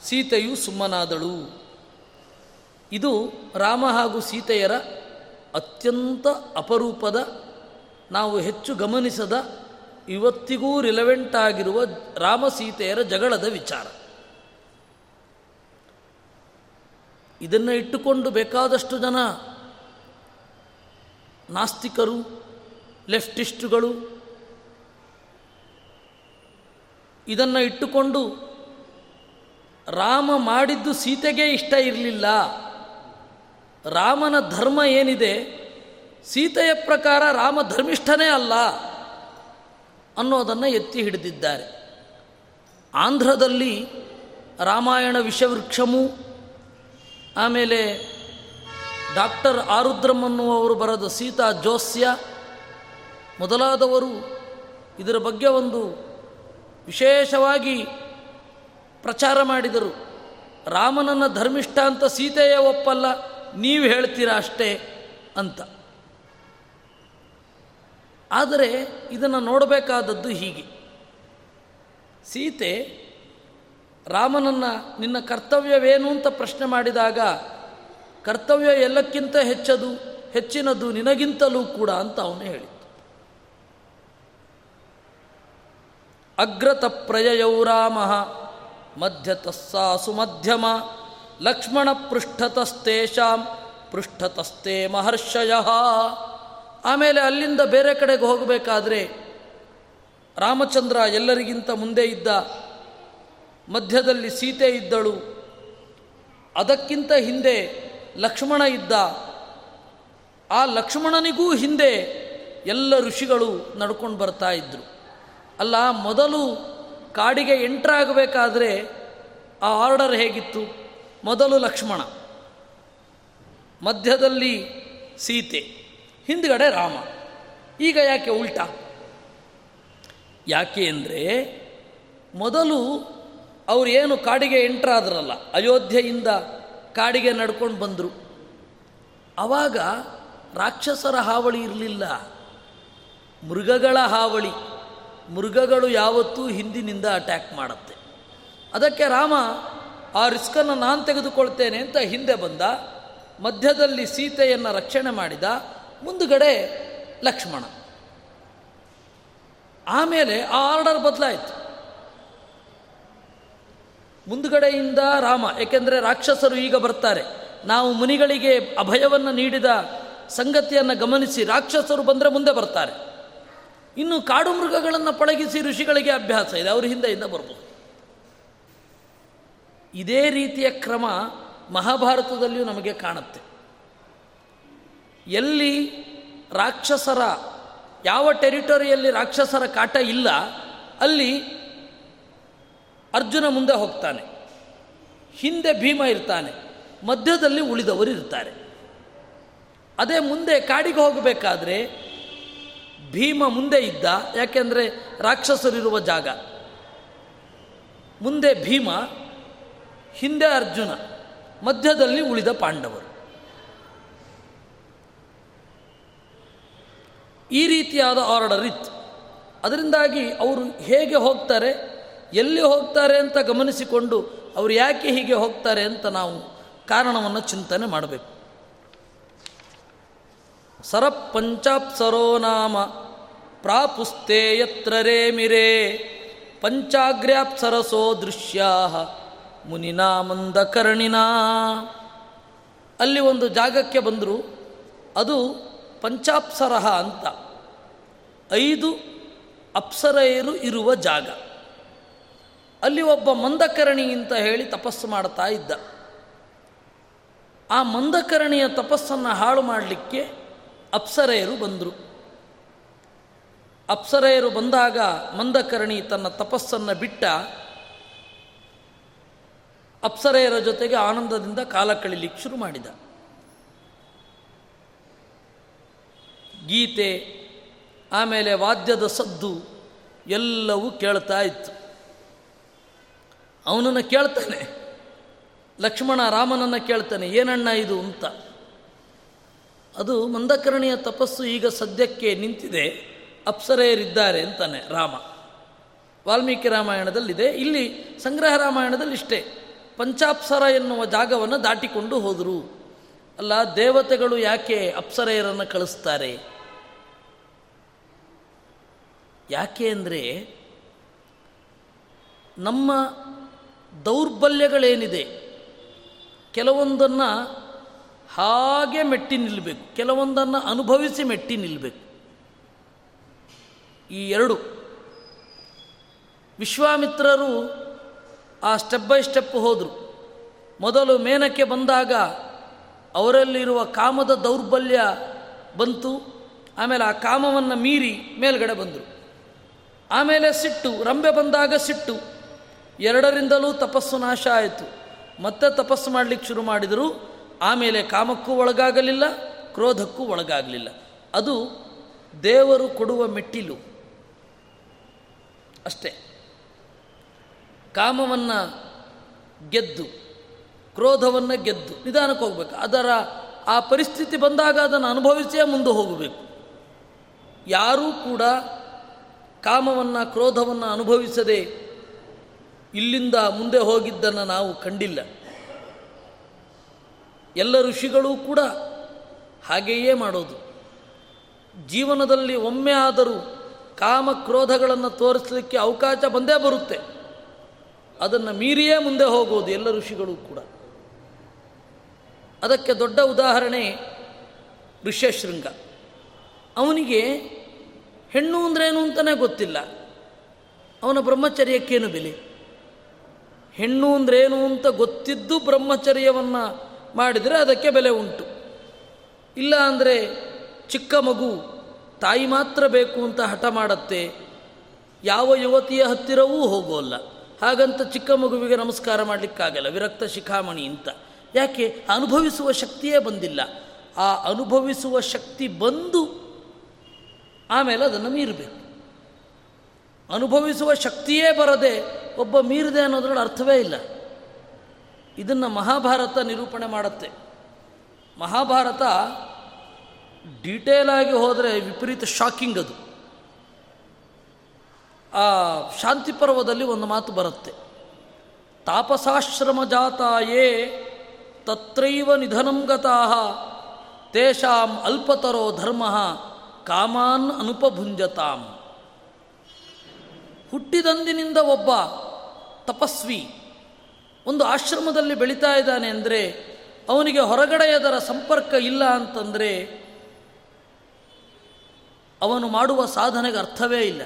ಸೀತೆಯು ಸುಮ್ಮನಾದಳು. ಇದು ರಾಮ ಹಾಗೂ ಸೀತೆಯರ ಅತ್ಯಂತ ಅಪರೂಪದ, ನಾವು ಹೆಚ್ಚು ಗಮನಿಸದ, ಇವತ್ತಿಗೂ ರಿಲೆವೆಂಟ್ ಆಗಿರುವ ರಾಮ ಸೀತೆಯರ ಜಗಳದ ವಿಚಾರ. ಇದನ್ನು ಇಟ್ಟುಕೊಂಡು ಬೇಕಾದಷ್ಟು ಜನ ನಾಸ್ತಿಕರು ಲೆಫ್ಟಿಸ್ಟುಗಳು ಇದನ್ನು ಇಟ್ಟುಕೊಂಡು ರಾಮ ಮಾಡಿದ್ದು ಸೀತೆಗೆ ಇಷ್ಟ ಇರಲಿಲ್ಲ. ರಾಮನ ಧರ್ಮ ಏನಿದೆ? ಸೀತೆಯ ಪ್ರಕಾರ ರಾಮ ಧರ್ಮಿಷ್ಠನೇ ಅಲ್ಲ ಅನ್ನೋದನ್ನು ಎತ್ತಿ ಹಿಡಿದಿದ್ದಾರೆ. ಆಂಧ್ರದಲ್ಲಿ ರಾಮಾಯಣ ವಿಷವೃಕ್ಷಮು, ಆಮೇಲೆ ಡಾಕ್ಟರ್ ಆರುದ್ರಮ್ ಅನ್ನುವರು ಬರೆದ ಸೀತಾ ಜೋಸ್ಯ ಮೊದಲಾದವರು ಇದರ ಬಗ್ಗೆ ಒಂದು ವಿಶೇಷವಾಗಿ ಪ್ರಚಾರ ಮಾಡಿದರು. ರಾಮನನ್ನು ಧರ್ಮಿಷ್ಠ ಅಂತ ಸೀತೆಯೇ ಒಪ್ಪಲ್ಲ, ನೀವು ಹೇಳ್ತೀರಾ ಅಷ್ಟೇ ಅಂತ. ಆದರೆ ಇದನ್ನು ನೋಡಬೇಕಾದದ್ದು ಹೀಗೆ. ಸೀತೆ, ರಾಮನನ್ನು ನಿನ್ನ ಕರ್ತವ್ಯವೇನು ಅಂತ ಪ್ರಶ್ನೆ ಮಾಡಿದಾಗ, ಕರ್ತವ್ಯ ಎಲ್ಲಕ್ಕಿಂತ ಹೆಚ್ಚದು, ಹೆಚ್ಚಿನದು ನಿನಗಿಂತಲೂ ಕೂಡ ಅಂತ ಅವನು ಹೇಳಿತ್ತು. ಅಗ್ರತ ಪ್ರಯಯೌ ರಾಮ. ಮಧ್ಯತಸ್ಸಾಸು ಮಧ್ಯಮ. ಲಕ್ಷ್ಮಣ ಪೃಷ್ಠತಸ್ತೇಷಾಂ ಪೃಷ್ಠತಸ್ತೆ ಮಹರ್ಷಯ. ಆಮೇಲೆ ಅಲ್ಲಿಂದ ಬೇರೆ ಕಡೆಗೆ ಹೋಗಬೇಕಾದ್ರೆ ರಾಮಚಂದ್ರ ಎಲ್ಲರಿಗಿಂತ ಮುಂದೆ ಇದ್ದ, ಮಧ್ಯದಲ್ಲಿ ಸೀತೆ ಇದ್ದಳು. ಅದಕ್ಕಿಂತ ಹಿಂದೆ ಲಕ್ಷ್ಮಣ ಇದ್ದ. ಆ ಲಕ್ಷ್ಮಣನಿಗೂ ಹಿಂದೆ ಎಲ್ಲ ಋಷಿಗಳು ನಡ್ಕೊಂಡು ಬರ್ತಾ ಇದ್ದರು ಅಲ್ಲ, ಮೊದಲು ಕಾಡಿಗೆ ಎಂಟ್ರಾಗಬೇಕಾದ್ರೆ ಆ ಆರ್ಡರ್ ಹೇಗಿತ್ತು? ಮೊದಲು ಲಕ್ಷ್ಮಣ, ಮಧ್ಯದಲ್ಲಿ ಸೀತೆ, ಹಿಂದ್ಗಡೆ ರಾಮ. ಈಗ ಯಾಕೆ ಉಲ್ಟಾ? ಯಾಕೆ ಅಂದರೆ ಮೊದಲು ಅವರು ಏನು ಕಾಡಿಗೆ ಎಂಟ್ರಾದ್ರಲ್ಲ ಅಯೋಧ್ಯೆಯಿಂದ ಕಾಡಿಗೆ ನಡ್ಕೊಂಡು ಬಂದರು. ಆವಾಗ ರಾಕ್ಷಸರ ಹಾವಳಿ ಇರಲಿಲ್ಲ, ಮೃಗಗಳ ಹಾವಳಿ. ಮೃಗಗಳು ಯಾವತ್ತೂ ಹಿಂದಿನಿಂದ ಅಟ್ಯಾಕ್ ಮಾಡುತ್ತೆ. ಅದಕ್ಕೆ ರಾಮ, ಆ ರಿಸ್ಕನ್ನು ನಾನು ತೆಗೆದುಕೊಳ್ತೇನೆ ಅಂತ ಹಿಂದೆ ಬಂದ, ಮಧ್ಯದಲ್ಲಿ ಸೀತೆಯನ್ನು ರಕ್ಷಣೆ ಮಾಡಿದ, ಮುಂದುಗಡೆ ಲಕ್ಷ್ಮಣ. ಆಮೇಲೆ ಆ ಆರ್ಡರ್ ಬದಲಾಯಿತು. ಮುಂದುಗಡೆಯಿಂದ ರಾಮ, ಏಕೆಂದರೆ ರಾಕ್ಷಸರು ಈಗ ಬರ್ತಾರೆ. ನಾವು ಮುನಿಗಳಿಗೆ ಅಭಯವನ್ನು ನೀಡಿದ ಸಂಗತಿಯನ್ನು ಗಮನಿಸಿ ರಾಕ್ಷಸರು ಬಂದರೆ ಮುಂದೆ ಬರ್ತಾರೆ. ಇನ್ನು ಕಾಡು ಮೃಗಗಳನ್ನು ಪಳಗಿಸಿ ಋಷಿಗಳಿಗೆ ಅಭ್ಯಾಸ ಇದೆ. ಅವ್ರ ಹಿಂದೆ ಹಿಂದೆ ಬರ್ಬೋದು. ಇದೇ ರೀತಿಯ ಕ್ರಮ ಮಹಾಭಾರತದಲ್ಲಿಯೂ ನಮಗೆ ಕಾಣುತ್ತೆ. ಎಲ್ಲಿ ರಾಕ್ಷಸರ, ಯಾವ ಟೆರಿಟೋರಿಯಲ್ಲಿ ರಾಕ್ಷಸರ ಕಾಟ ಇಲ್ಲ, ಅಲ್ಲಿ ಅರ್ಜುನ ಮುಂದೆ ಹೋಗ್ತಾನೆ. ಹಿಂದೆ ಭೀಮ ಇರ್ತಾನೆ. ಮಧ್ಯದಲ್ಲಿ ಉಳಿದವರು ಇರ್ತಾರೆ. ಅದೇ ಮುಂದೆ ಕಾಡಿಗೆ ಹೋಗಬೇಕಾದ್ರೆ ಭೀಮ ಮುಂದೆ ಇದ್ದ, ಯಾಕೆಂದರೆ ರಾಕ್ಷಸರಿರುವ ಜಾಗ. ಮುಂದೆ ಭೀಮ, ಹಿಂದೆ ಅರ್ಜುನ, ಮಧ್ಯದಲ್ಲಿ ಉಳಿದ ಪಾಂಡವರು. ಈ ರೀತಿಯಾದ ಆರ್ಡರ್ ಇತ್ತು ಅದರಿಂದಾಗಿ ಅವರು ಹೇಗೆ ಹೋಗ್ತಾರೆ, ಎಲ್ಲಿ ಹೋಗ್ತಾರೆ ಅಂತ ಗಮನಿಸಿಕೊಂಡು, ಅವರು ಯಾಕೆ ಹೀಗೆ ಹೋಗ್ತಾರೆ ಅಂತ ನಾವು ಕಾರಣವನ್ನು ಚಿಂತನೆ ಮಾಡಬೇಕು. ಸರಪಂಚಾಪ್ಸರೋ ನಾಮ. ಪ್ರಾಪುಸ್ತೆ ಯತ್ರ ರೇಮಿರೇ. ಪಂಚಾಗ್ರ್ಯಾಪ್ಸರಸೋ ದೃಶ್ಯಾ ಮುನಿನಾ ಮಂದಕರ್ಣಿನಾ ಅಲ್ಲಿ ಒಂದು ಜಾಗಕ್ಕೆ ಬಂದರು. ಅದು ಪಂಚಾಪ್ಸರ ಅಂತ. ಐದು ಅಪ್ಸರೆಯರು ಇರುವ ಜಾಗ. ಅಲ್ಲಿ ಒಬ್ಬ ಮಂದಕರಣಿ ಅಂತ ಹೇಳಿ ತಪಸ್ಸು ಮಾಡ್ತಾ ಇದ್ದ. ಆ ಮಂದಕರಣಿಯ ತಪಸ್ಸನ್ನು ಹಾಳು ಮಾಡಲಿಕ್ಕೆ ಅಪ್ಸರೆಯರು ಬಂದರು. ಅಪ್ಸರೆಯರು ಬಂದಾಗ ಮಂದಕರ್ಣಿ ತನ್ನ ತಪಸ್ಸನ್ನು ಬಿಟ್ಟ ಅಪ್ಸರೆಯರ ಜೊತೆಗೆ ಆನಂದದಿಂದ ಕಾಲ ಕಳಿಲಿಕ್ಕೆ ಶುರು ಮಾಡಿದ. ಗೀತೆ, ಆಮೇಲೆ ವಾದ್ಯದ ಸದ್ದು ಎಲ್ಲವೂ ಕೇಳ್ತಾ ಇತ್ತು. ಅವನನ್ನು ಕೇಳ್ತಾನೆ. ಲಕ್ಷ್ಮಣ ರಾಮನನ್ನು ಕೇಳ್ತಾನೆ, ಏನಣ್ಣ ಇದು? ಅಂತ. ಅದು ಮಂದಕರ್ಣಿಯ ತಪಸ್ಸು ಈಗ ಸದ್ಯಕ್ಕೆ ನಿಂತಿದೆ. ಅಪ್ಸರೆಯರಿದ್ದಾರೆ ಅಂತಾನೆ ರಾಮ. ವಾಲ್ಮೀಕಿ ರಾಮಾಯಣದಲ್ಲಿದೆ. ಇಲ್ಲಿ ಸಂಗ್ರಹ ರಾಮಾಯಣದಲ್ಲಿ ಇಷ್ಟೇ. ಪಂಚಾಪ್ಸರ ಎನ್ನುವ ಜಾಗವನ್ನು ದಾಟಿಕೊಂಡು ಹೋದರು. ಅಲ್ಲ, ದೇವತೆಗಳು ಯಾಕೆ ಅಪ್ಸರೆಯರನ್ನು ಕಳಿಸ್ತಾರೆ? ಯಾಕೆ ಅಂದರೆ, ನಮ್ಮ ದೌರ್ಬಲ್ಯಗಳೇನಿದೆ? ಕೆಲವೊಂದನ್ನು ಹಾಗೆ ಮೆಟ್ಟಿ ನಿಲ್ಲಬೇಕು ಕೆಲವೊಂದನ್ನು ಅನುಭವಿಸಿ ಮೆಟ್ಟಿ ನಿಲ್ಲಬೇಕು ಈ ಎರಡು. ವಿಶ್ವಾಮಿತ್ರರು ಆ ಸ್ಟೆಪ್ ಬೈ ಸ್ಟೆಪ್ ಹೋದರು. ಮೊದಲು ಮೇನಕ್ಕೆ ಬಂದಾಗ ಅವರಲ್ಲಿರುವ ಕಾಮದ ದೌರ್ಬಲ್ಯ ಬಂತು. ಆಮೇಲೆ ಆ ಕಾಮವನ್ನು ಮೀರಿ ಮೇಲ್ಗಡೆ ಬಂದರು. ಆಮೇಲೆ ಸಿಟ್ಟು ರಂಬೆ ಬಂದಾಗ ಸಿಟ್ಟು. ಎರಡರಿಂದಲೂ ತಪಸ್ಸು ನಾಶ ಆಯಿತು. ಮತ್ತೆ ತಪಸ್ಸು ಮಾಡಲಿಕ್ಕೆ ಶುರು ಮಾಡಿದರು. ಆಮೇಲೆ ಕಾಮಕ್ಕೂ ಒಳಗಾಗಲಿಲ್ಲ, ಕ್ರೋಧಕ್ಕೂ ಒಳಗಾಗಲಿಲ್ಲ. ಅದು ದೇವರು ಕೊಡುವ ಮೆಟ್ಟಿಲು. ಅಷ್ಟೇ. ಕಾಮವನ್ನು ಗೆದ್ದು, ಕ್ರೋಧವನ್ನು ಗೆದ್ದು, ನಿಧಾನಕ್ಕೆ ಹೋಗಬೇಕು. ಅದರ ಆ ಪರಿಸ್ಥಿತಿ ಬಂದಾಗ ಅದನ್ನು ಅನುಭವಿಸಿಯೇ ಮುಂದೆ ಹೋಗಬೇಕು. ಯಾರೂ ಕೂಡ ಕಾಮವನ್ನು, ಕ್ರೋಧವನ್ನು ಅನುಭವಿಸದೆ ಇಲ್ಲಿಂದ ಮುಂದೆ ಹೋಗಿದ್ದನ್ನು ನಾವು ಕಂಡಿಲ್ಲ. ಎಲ್ಲ ಋಷಿಗಳೂ ಕೂಡ ಹಾಗೆಯೇ ಮಾಡೋದು. ಜೀವನದಲ್ಲಿ ಒಮ್ಮೆ ಆದರೂ ಕಾಮ ಕ್ರೋಧಗಳನ್ನು ತೋರಿಸಲಿಕ್ಕೆ ಅವಕಾಶ ಬಂದೇ ಬರುತ್ತೆ. ಅದನ್ನು ಮೀರಿಯೇ ಮುಂದೆ ಹೋಗೋದು ಎಲ್ಲ ಋಷಿಗಳು ಕೂಡ. ಅದಕ್ಕೆ ದೊಡ್ಡ ಉದಾಹರಣೆ ಋಷ್ಯಶೃಂಗ. ಅವನಿಗೆ ಹೆಣ್ಣು ಅಂದ್ರೇನು ಅಂತಲೇ ಗೊತ್ತಿಲ್ಲ. ಅವನ ಬ್ರಹ್ಮಚರ್ಯಕ್ಕೇನು ಬೆಲೆ? ಹೆಣ್ಣು ಅಂದ್ರೇನು ಅಂತ ಗೊತ್ತಿದ್ದು ಬ್ರಹ್ಮಚರ್ಯವನ್ನು ಮಾಡಿದರೆ ಅದಕ್ಕೆ ಬೆಲೆ ಉಂಟು. ಇಲ್ಲ ಅಂದರೆ ಚಿಕ್ಕ ಮಗು ತಾಯಿ ಮಾತ್ರ ಬೇಕು ಅಂತ ಹಠ ಮಾಡತ್ತೆ, ಯಾವ ಯುವತಿಯ ಹತ್ತಿರವೂ ಹೋಗೋಲ್ಲ. ಹಾಗಂತ ಚಿಕ್ಕ ಮಗುವಿಗೆ ನಮಸ್ಕಾರ ಮಾಡಲಿಕ್ಕಾಗಲ್ಲ, ವಿರಕ್ತ ಶಿಖಾಮಣಿ ಅಂತ. ಯಾಕೆ? ಅನುಭವಿಸುವ ಶಕ್ತಿಯೇ ಬಂದಿಲ್ಲ. ಆ ಅನುಭವಿಸುವ ಶಕ್ತಿ ಬಂದು ಆಮೇಲೆ ಅದನ್ನು ಮೀರಬೇಕು. ಅನುಭವಿಸುವ ಶಕ್ತಿಯೇ ಬರದೆ ಒಬ್ಬ ಮೀರಿದೆ ಅನ್ನೋದ್ರಲ್ಲಿ ಅರ್ಥವೇ ಇಲ್ಲ. ಇದನ್ನು ಮಹಾಭಾರತ ನಿರೂಪಣೆ ಮಾಡುತ್ತೆ. ಮಹಾಭಾರತ ಡೀಟೇಲ್ ಆಗಿ ಹೋದರೆ ವಿಪರೀತ ಶಾಕಿಂಗ್ ಅದು. ಆ ಶಾಂತಿ ಪರ್ವದಲ್ಲಿ ಒಂದು ಮಾತು ಬರುತ್ತೆ. ತಾಪಸಾಶ್ರಮ ಜಾತಾಯೇ ತತ್ರೈವ ನಿಧನಂ ಗತಾ ತೇಷಾಂ ಅಲ್ಪತರೋ ಧರ್ಮ, ಕಾಮಾನ್ ಅನುಪಭುಂಜತಾಂ. ಹುಟ್ಟಿದಂದಿನಿಂದ ಒಬ್ಬ ತಪಸ್ವಿ. ಒಂದು ಆಶ್ರಮದಲ್ಲಿ ಬೆಳೀತಾ ಇದ್ದಾನೆ ಅಂದರೆ ಅವನಿಗೆ ಹೊರಗಡೆಯದರ ಸಂಪರ್ಕ ಇಲ್ಲ ಅಂತಂದರೆ ಅವನು ಮಾಡುವ ಸಾಧನೆಗೆ ಅರ್ಥವೇ ಇಲ್ಲ.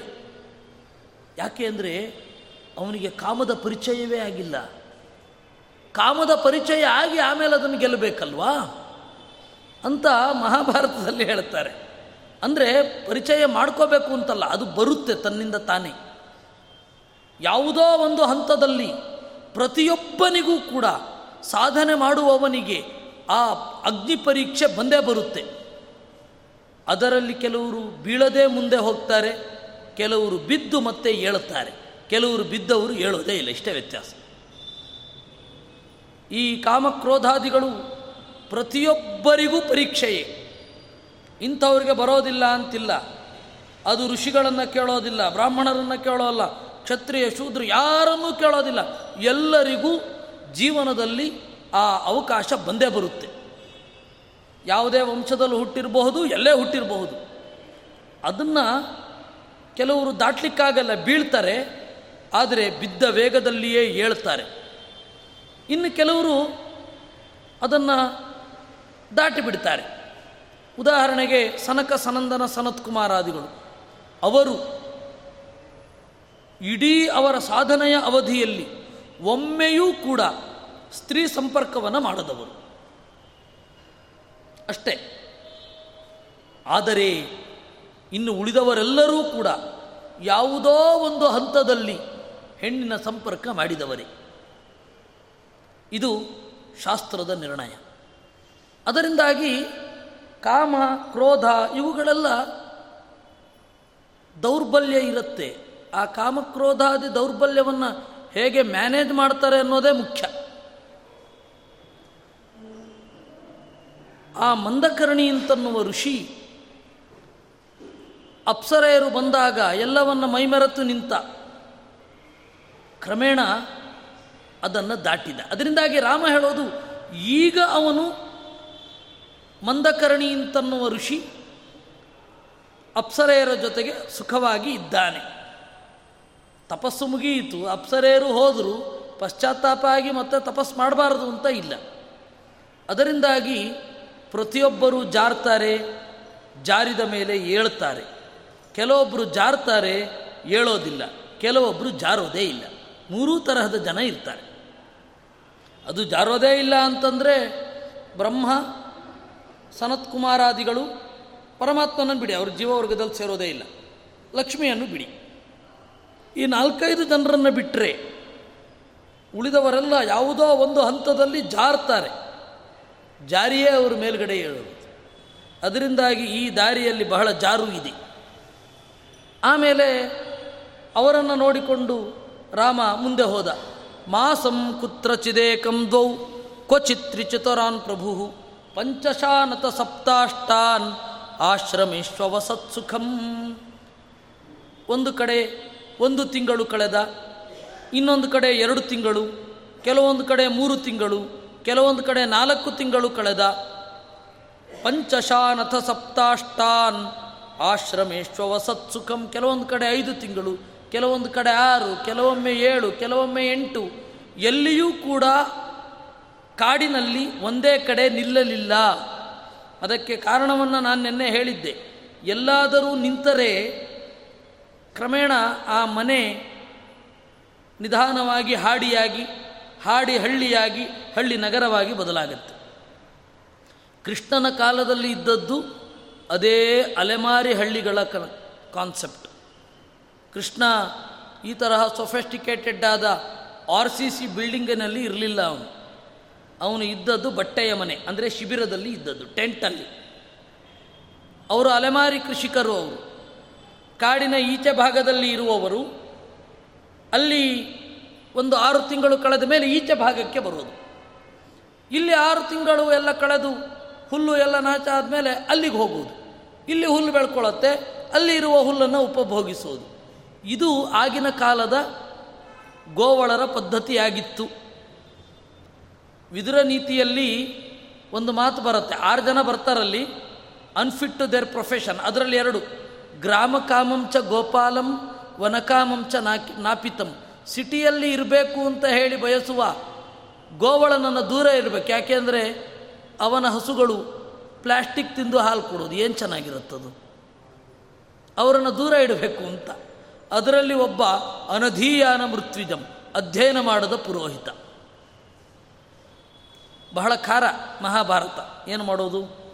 ಯಾಕೆ ಅಂದರೆ ಅವನಿಗೆ ಕಾಮದ ಪರಿಚಯವೇ ಆಗಿಲ್ಲ. ಕಾಮದ ಪರಿಚಯ ಆಗಿ ಆಮೇಲೆ ಅದನ್ನು ಗೆಲ್ಲಬೇಕಲ್ವಾ? ಅಂತ ಮಹಾಭಾರತದಲ್ಲಿ ಹೇಳ್ತಾರೆ. ಅಂದರೆ ಪರಿಚಯ ಮಾಡ್ಕೋಬೇಕು ಅಂತಲ್ಲ, ಅದು ಬರುತ್ತೆ ತನ್ನಿಂದ ತಾನೇ. ಯಾವುದೋ ಒಂದು ಹಂತದಲ್ಲಿ ಪ್ರತಿಯೊಬ್ಬನಿಗೂ ಕೂಡ ಸಾಧನೆ ಮಾಡುವವನಿಗೆ ಆ ಅಗ್ನಿ ಪರೀಕ್ಷೆ ಬಂದೇ ಬರುತ್ತೆ. ಅದರಲ್ಲಿ ಕೆಲವರು ಬೀಳದೆ ಮುಂದೆ ಹೋಗ್ತಾರೆ, ಕೆಲವರು ಬಿದ್ದು ಮತ್ತೆ ಏಳುತ್ತಾರೆ, ಕೆಲವರು ಬಿದ್ದವರು ಏಳೋದೇ ಇಲ್ಲ, ಇಷ್ಟೇ ವ್ಯತ್ಯಾಸ. ಈ ಕಾಮಕ್ರೋಧಾದಿಗಳು ಪ್ರತಿಯೊಬ್ಬರಿಗೂ ಪರೀಕ್ಷೆಯೇ. ಇಂಥವ್ರಿಗೆ ಬರೋದಿಲ್ಲ ಅಂತಿಲ್ಲ. ಅದು ಋಷಿಗಳನ್ನು ಕೇಳೋದಿಲ್ಲ, ಬ್ರಾಹ್ಮಣರನ್ನು ಕೇಳೋಲ್ಲ. ಕ್ಷತ್ರಿಯ ಶೂದ್ರ ಯಾರನ್ನೂ ಕೇಳೋದಿಲ್ಲ. ಎಲ್ಲರಿಗೂ ಜೀವನದಲ್ಲಿ ಆ ಅವಕಾಶ ಬಂದೇ ಬರುತ್ತೆ. ಯಾವುದೇ ವಂಶದಲ್ಲೂ ಹುಟ್ಟಿರಬಹುದು, ಎಲ್ಲೇ ಹುಟ್ಟಿರಬಹುದು. ಅದನ್ನು ಕೆಲವರು ದಾಟ್ಲಿಕ್ಕಾಗಲ್ಲ, ಬೀಳ್ತಾರೆ, ಆದರೆ ಬಿದ್ದ ವೇಗದಲ್ಲಿಯೇ ಏಳ್ತಾರೆ. ಇನ್ನು ಕೆಲವರು ಅದನ್ನು ದಾಟಿ ಬಿಡ್ತಾರೆ ಉದಾಹರಣೆಗೆ ಸನಕ ಸನಂದನ ಸನತ್ಕುಮಾರಾದಿಗಳು. ಅವರು ಇಡೀ ಅವರ ಸಾಧನೆಯ ಅವಧಿಯಲ್ಲಿ ಒಮ್ಮೆಯೂ ಕೂಡ ಸ್ತ್ರೀ ಸಂಪರ್ಕವನ್ನು ಮಾಡದವರು. ಅಷ್ಟೇ. ಆದರೆ ಇನ್ನು ಉಳಿದವರೆಲ್ಲರೂ ಕೂಡ ಯಾವುದೋ ಒಂದು ಹಂತದಲ್ಲಿ ಹೆಣ್ಣಿನ ಸಂಪರ್ಕ ಮಾಡಿದವರೇ. ಇದು ಶಾಸ್ತ್ರದ ನಿರ್ಣಯ. ಅದರಿಂದಾಗಿ ಕಾಮ, ಕ್ರೋಧ ಇವುಗಳೆಲ್ಲ ದೌರ್ಬಲ್ಯ ಇರುತ್ತೆ. ಆ ಕಾಮಕ್ರೋಧಾದಿ ದೌರ್ಬಲ್ಯವನ್ನು ಹೇಗೆ ಮ್ಯಾನೇಜ್ ಮಾಡ್ತಾರೆ ಅನ್ನೋದೇ ಮುಖ್ಯ. ಆ ಮಂದಕರ್ಣಿ ಅಂತನ್ನುವ ಋಷಿ ಅಪ್ಸರೆಯರು ಬಂದಾಗ ಎಲ್ಲವನ್ನು ಮೈಮರೆತು ನಿಂತ ಕ್ರಮೇಣ ಅದನ್ನು ದಾಟಿದ. ಅದರಿಂದಾಗಿ ರಾಮ ಹೇಳೋದು, ಈಗ ಅವನು ಮಂದಕರ್ಣಿ ಅಂತನ್ನುವ ಋಷಿ ಅಪ್ಸರೆಯರ ಜೊತೆಗೆ ಸುಖವಾಗಿ ಇದ್ದಾನೆ. ತಪಸ್ಸು ಮುಗಿಯಿತು, ಅಪ್ಸರೆಯರು ಹೋದರು, ಪಶ್ಚಾತ್ತಾಪ ಆಗಿ ಮತ್ತೆ ತಪಸ್ಸು ಮಾಡಬಾರದು ಅಂತ ಇಲ್ಲ. ಅದರಿಂದಾಗಿ ಪ್ರತಿಯೊಬ್ಬರೂ ಜಾರ್ತಾರೆ, ಜಾರಿದ ಮೇಲೆ ಏಳ್ತಾರೆ ಕೆಲವೊಬ್ಬರು ಜಾರ್ತಾರೆ, ಏಳೋದಿಲ್ಲ. ಕೆಲವೊಬ್ಬರು ಜಾರೋದೇ ಇಲ್ಲ. ಮೂರೂ ತರಹದ ಜನ ಇರ್ತಾರೆ. ಅದು ಜಾರೋದೇ ಇಲ್ಲ ಅಂತಂದರೆ ಬ್ರಹ್ಮ, ಸನತ್ಕುಮಾರಾದಿಗಳು, ಪರಮಾತ್ಮನನ್ನು ಬಿಡಿ. ಅವ್ರ ಜೀವವರ್ಗದಲ್ಲಿ ಸೇರೋದೇ ಇಲ್ಲ. ಲಕ್ಷ್ಮಿಯನ್ನು ಬಿಡಿ. ಈ ನಾಲ್ಕೈದು ಜನರನ್ನು ಬಿಟ್ಟರೆ ಉಳಿದವರೆಲ್ಲ ಯಾವುದೋ ಒಂದು ಹಂತದಲ್ಲಿ ಜಾರ್ತಾರೆ. ಜಾರಿಯೇ ಅವರು ಮೇಲ್ಗಡೆ ಹೇಳೋದು ಅದರಿಂದಾಗಿ ಈ ದಾರಿಯಲ್ಲಿ ಬಹಳ ಜಾರು ಇದೆ. ಆಮೇಲೆ ಅವರನ್ನು ನೋಡಿಕೊಂಡು ರಾಮ ಮುಂದೆ ಹೋದ. ಮಾಸಂ ಕುತ್ರಚಿದೇಕಂ ದ್ವೌ ಕ್ವಚಿತ್ರಿಚತುರಾನ್ ಪ್ರಭು ಪಂಚಶಾನತ ಸಪ್ತಾಷ್ಟಾನ್ ಆಶ್ರಮೇಶ್ವಸತ್ಸುಖಂ ಒಂದು ಕಡೆ ಒಂದು ತಿಂಗಳು ಕಳೆದ, ಇನ್ನೊಂದು ಕಡೆ ಎರಡು ತಿಂಗಳು, ಕೆಲವೊಂದು ಕಡೆ ಮೂರು ತಿಂಗಳು, ಕೆಲವೊಂದು ಕಡೆ ನಾಲ್ಕು ತಿಂಗಳು ಕಳೆದ. ಪಂಚಶಾನಥ ಸಪ್ತಾಷ್ಟಾನ್ ಆಶ್ರಮೇಶ್ವಸತ್ಸುಖಂ ಕೆಲವೊಂದು ಕಡೆ ಐದು ತಿಂಗಳು, ಕೆಲವೊಂದು ಕಡೆ ಆರು, ಕೆಲವೊಮ್ಮೆ ಏಳು, ಕೆಲವೊಮ್ಮೆ ಎಂಟು. ಎಲ್ಲಿಯೂ ಕೂಡ ಕಾಡಿನಲ್ಲಿ ಒಂದೇ ಕಡೆ ನಿಲ್ಲಲಿಲ್ಲ. ಅದಕ್ಕೆ ಕಾರಣವನ್ನು ನಾನು ನಿನ್ನೆ ಹೇಳಿದ್ದೆ. ಎಲ್ಲಾದರೂ ನಿಂತರೆ ಕ್ರಮೇಣ ಆ ಮನೆ ನಿಧಾನವಾಗಿ ಹಾಡಿಯಾಗಿ, ಹಾಡಿ ಹಳ್ಳಿಯಾಗಿ, ಹಳ್ಳಿ ನಗರವಾಗಿ ಬದಲಾಗುತ್ತೆ. ಕೃಷ್ಣನ ಕಾಲದಲ್ಲಿ ಇದ್ದದ್ದು ಅದೇ ಅಲೆಮಾರಿ ಹಳ್ಳಿಗಳ ಕಾನ್ಸೆಪ್ಟ್ ಕೃಷ್ಣ ಈ ತರಹ ಸೊಫೆಸ್ಟಿಕೇಟೆಡ್ ಆದ ಆರ್ ಸಿ ಸಿ ಬಿಲ್ಡಿಂಗಿನಲ್ಲಿ ಇರಲಿಲ್ಲ ಅವನು. ಅವನು ಇದ್ದದ್ದು ಬಟ್ಟೆಯ ಮನೆ, ಅಂದರೆ ಶಿಬಿರದಲ್ಲಿ ಇದ್ದದ್ದು ಟೆಂಟಲ್ಲಿ ಅವರು ಅಲೆಮಾರಿ ಕೃಷಿಕರು ಅವರು. ಕಾಡಿನ ಈಚೆ ಭಾಗದಲ್ಲಿ ಇರುವವರು ಅಲ್ಲಿ ಒಂದು ಆರು ತಿಂಗಳು ಕಳೆದ ಮೇಲೆ ಈಚೆ ಭಾಗಕ್ಕೆ ಬರೋದು ಇಲ್ಲಿ ಆರು ತಿಂಗಳು ಎಲ್ಲ ಕಳೆದು ಹುಲ್ಲು ಎಲ್ಲ ನಾಚ ಆದಮೇಲೆ ಅಲ್ಲಿಗೆ ಹೋಗುವುದು. ಇಲ್ಲಿ ಹುಲ್ಲು ಬೆಳ್ಕೊಳ್ಳುತ್ತೆ, ಅಲ್ಲಿ ಇರುವ ಹುಲ್ಲನ್ನು ಉಪಭೋಗಿಸೋದು ಇದು ಆಗಿನ ಕಾಲದ ಗೋವಳರ ಪದ್ಧತಿಯಾಗಿತ್ತು. ವಿದುರ ನೀತಿಯಲ್ಲಿ ಒಂದು ಮಾತು ಬರುತ್ತೆ, ಆರು ಜನ ಬರ್ತಾರಲ್ಲಿ ಅನ್ಫಿಟ್ ಟು ದೇರ್ ಪ್ರೊಫೆಷನ್ ಅದರಲ್ಲಿ ಎರಡು. ಗ್ರಾಮ ಕಾಮಂಚ ಗೋಪಾಲಂ ವನಕಾಮಂಚ ನಾಕಿ, ನಾಪಿತಂ. ಸಿಟಿಯಲ್ಲಿ ಇರಬೇಕು ಅಂತ ಹೇಳಿ ಬಯಸುವ ಗೋವಳನನ್ನು ದೂರ ಇರಬೇಕು. ಯಾಕೆಂದರೆ ಅವನ ಹಸುಗಳು ಪ್ಲಾಸ್ಟಿಕ್ ತಿಂದು ಹಾಲು ಕೊಡೋದು ಏನು ಚೆನ್ನಾಗಿರುತ್ತದು? ಅವರನ್ನು ದೂರ ಇಡಬೇಕು ಅಂತ. ಅದರಲ್ಲಿ ಒಬ್ಬ ಅನಧೀಯಾನ ಮೃತ್ವಿಜಂ ಅಧ್ಯಯನ ಮಾಡದ ಪುರೋಹಿತ. ಬಹಳ ಖಾರ ಮಹಾಭಾರತ. ಏನು ಮಾಡೋದು?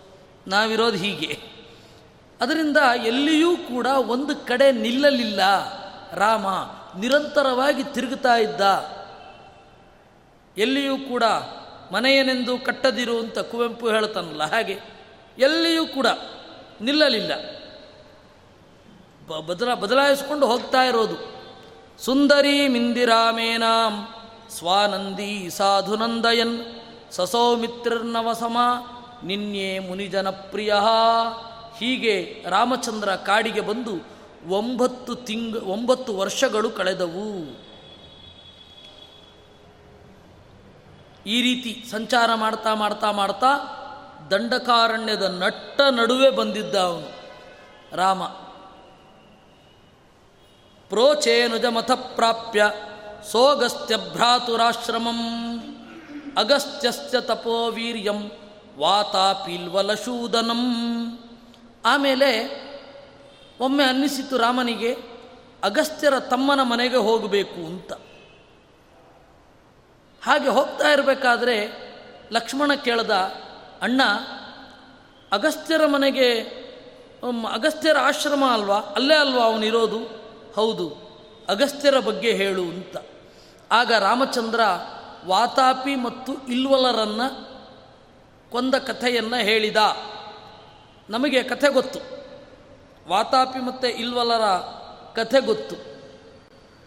ನಾವಿರೋದು ಹೀಗೆ. ಅದರಿಂದ ಎಲ್ಲಿಯೂ ಕೂಡ ಒಂದು ಕಡೆ ನಿಲ್ಲಲಿಲ್ಲ. ರಾಮ ನಿರಂತರವಾಗಿ ತಿರುಗುತ್ತಾ ಇದ್ದ. ಎಲ್ಲಿಯೂ ಕೂಡ ಮನೆಯನೆಂದು ಕಟ್ಟದಿರು ಅಂತ ಕುವೆಂಪು ಹೇಳ್ತಾನಲ್ಲ ಹಾಗೆ ಎಲ್ಲಿಯೂ ಕೂಡ ನಿಲ್ಲಲಿಲ್ಲ. ಬದಲ ಬದಲಾಯಿಸಿಕೊಂಡು ಹೋಗ್ತಾ ಇರೋದು. ಸುಂದರಿ ಮಿಂದಿರಾಮೇನಾಂ ಸ್ವಾನಂದಿ ಸಾಧುನಂದಯನ್ ಸಸೌಮಿತ್ರರ್ನವಸಮ ನಿನ್ನೆ ಮುನಿಜನಪ್ರಿಯ. ಹೀಗೆ ರಾಮಚಂದ್ರ ಕಾಡಿಗೆ ಬಂದು ಒಂಬತ್ತು ತಿಂಗ, ಒಂಬತ್ತು ವರ್ಷಗಳು ಕಳೆದವು. ಈ ರೀತಿ ಸಂಚಾರ ಮಾಡ್ತಾ ಮಾಡ್ತಾ ಮಾಡ್ತಾ ದಂಡಕಾರಣ್ಯದ ನಟ್ಟ ನಡುವೆ ಬಂದಿದ್ದ ಅವನು, ರಾಮ. ಪ್ರೋಚೇನುಜ ಮಥಪ್ರಾಪ್ಯ ಸೋಗಸ್ತ್ಯ ಭ್ರಾತುರಾಶ್ರಮಂ ಅಗಸ್ತ್ಯಸ್ಯ ತಪೋವೀರ್ಯಂ ವಾತಾಪಿಲ್ವಲಶೂದನಂ ಆಮೇಲೆ ಒಮ್ಮೆ ಅನ್ನಿಸಿತು ರಾಮನಿಗೆ, ಅಗಸ್ತ್ಯರ ತಮ್ಮನ ಮನೆಗೆ ಹೋಗಬೇಕು ಅಂತ. ಹಾಗೆ ಹೋಗ್ತಾ ಇರಬೇಕಾದ್ರೆ ಲಕ್ಷ್ಮಣ ಕೇಳ್ದ, ಅಣ್ಣ, ಅಗಸ್ತ್ಯರ ಮನೆಗೆ ಅಗಸ್ತ್ಯರ ಆಶ್ರಮ ಅಲ್ವಾ? ಅಲ್ಲೇ ಅಲ್ವಾ ಅವನಿರೋದು ಹೌದು, ಅಗಸ್ತ್ಯರ ಬಗ್ಗೆ ಹೇಳು ಅಂತ. ಆಗ ರಾಮಚಂದ್ರ ವಾತಾಪಿ ಮತ್ತು ಇಲ್ವಲರನ್ನು ಕೊಂದ ಕಥೆಯನ್ನು ಹೇಳಿದ. ನಮಗೆ ಕಥೆ ಗೊತ್ತು. ವಾತಾಪಿ ಮತ್ತು ಇಲ್ವಲರ ಕಥೆ ಗೊತ್ತು.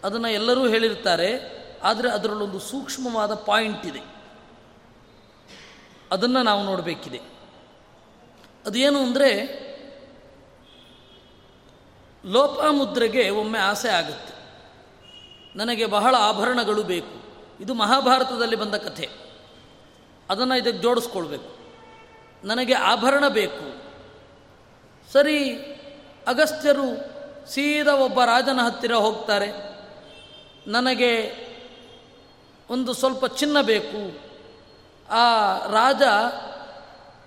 ಅದನ್ನು ಎಲ್ಲರೂ ಹೇಳಿರ್ತಾರೆ, ಆದರೆ ಅದರಲ್ಲೊಂದು ಸೂಕ್ಷ್ಮವಾದ ಪಾಯಿಂಟ್ ಇದೆ. ಅದನ್ನು ನಾವು ನೋಡಬೇಕಿದೆ. ಅದೇನು ಅಂದರೆ, ಲೋಪಾಮುದ್ರೆಗೆ ಒಮ್ಮೆ ಆಸೆ ಆಗುತ್ತೆ. ನನಗೆ ಬಹಳ ಆಭರಣಗಳು ಬೇಕು. ಇದು ಮಹಾಭಾರತದಲ್ಲಿ ಬಂದ ಕಥೆ. ಅದನ್ನು ಇದಕ್ಕೆ ಜೋಡಿಸ್ಕೊಳ್ಬೇಕು. ನನಗೆ ಆಭರಣ ಬೇಕು. ಸರಿ, ಅಗಸ್ತ್ಯರು ಸೀದಾ ಒಬ್ಬ ರಾಜನ ಹತ್ತಿರ ಹೋಗ್ತಾರೆ. ನನಗೆ ಒಂದು ಸ್ವಲ್ಪ ಚಿನ್ನ ಬೇಕು. ಆ ರಾಜ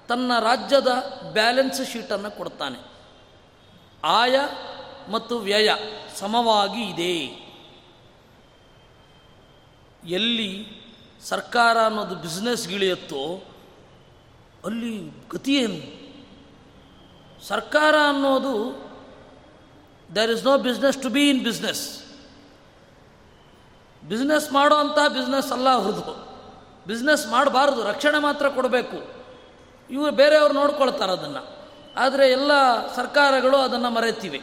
ತನ್ನ ರಾಜ್ಯದ ಬ್ಯಾಲೆನ್ಸ್ ಶೀಟನ್ನು ಕೊಡ್ತಾನೆ. ಆಯ ಮತ್ತು ವ್ಯಯ ಸಮವಾಗಿ ಇದೆ. ಎಲ್ಲಿ ಸರ್ಕಾರ ಅನ್ನೋದು ಬಿಸ್ನೆಸ್ಗಿಳಿಯುತ್ತೋ ಅಲ್ಲಿ ಗತಿಯೇನು ಸರ್ಕಾರ ಅನ್ನೋದು there is no business to be in business business ಮಾಡೋ ಅಂತ ಬಿಸ್ನೆಸ್ ಅಲ್ಲ ಅವ್ರದ್ದು. ಬಿಸ್ನೆಸ್ ಮಾಡಬಾರ್ದು, ರಕ್ಷಣೆ ಮಾತ್ರ ಕೊಡಬೇಕು. ಇವರು ಬೇರೆಯವ್ರು ನೋಡ್ಕೊಳ್ತಾರೆ ಅದನ್ನು. ಆದರೆ ಎಲ್ಲ ಸರ್ಕಾರಗಳು ಅದನ್ನು ಮರೆತಿವೆ.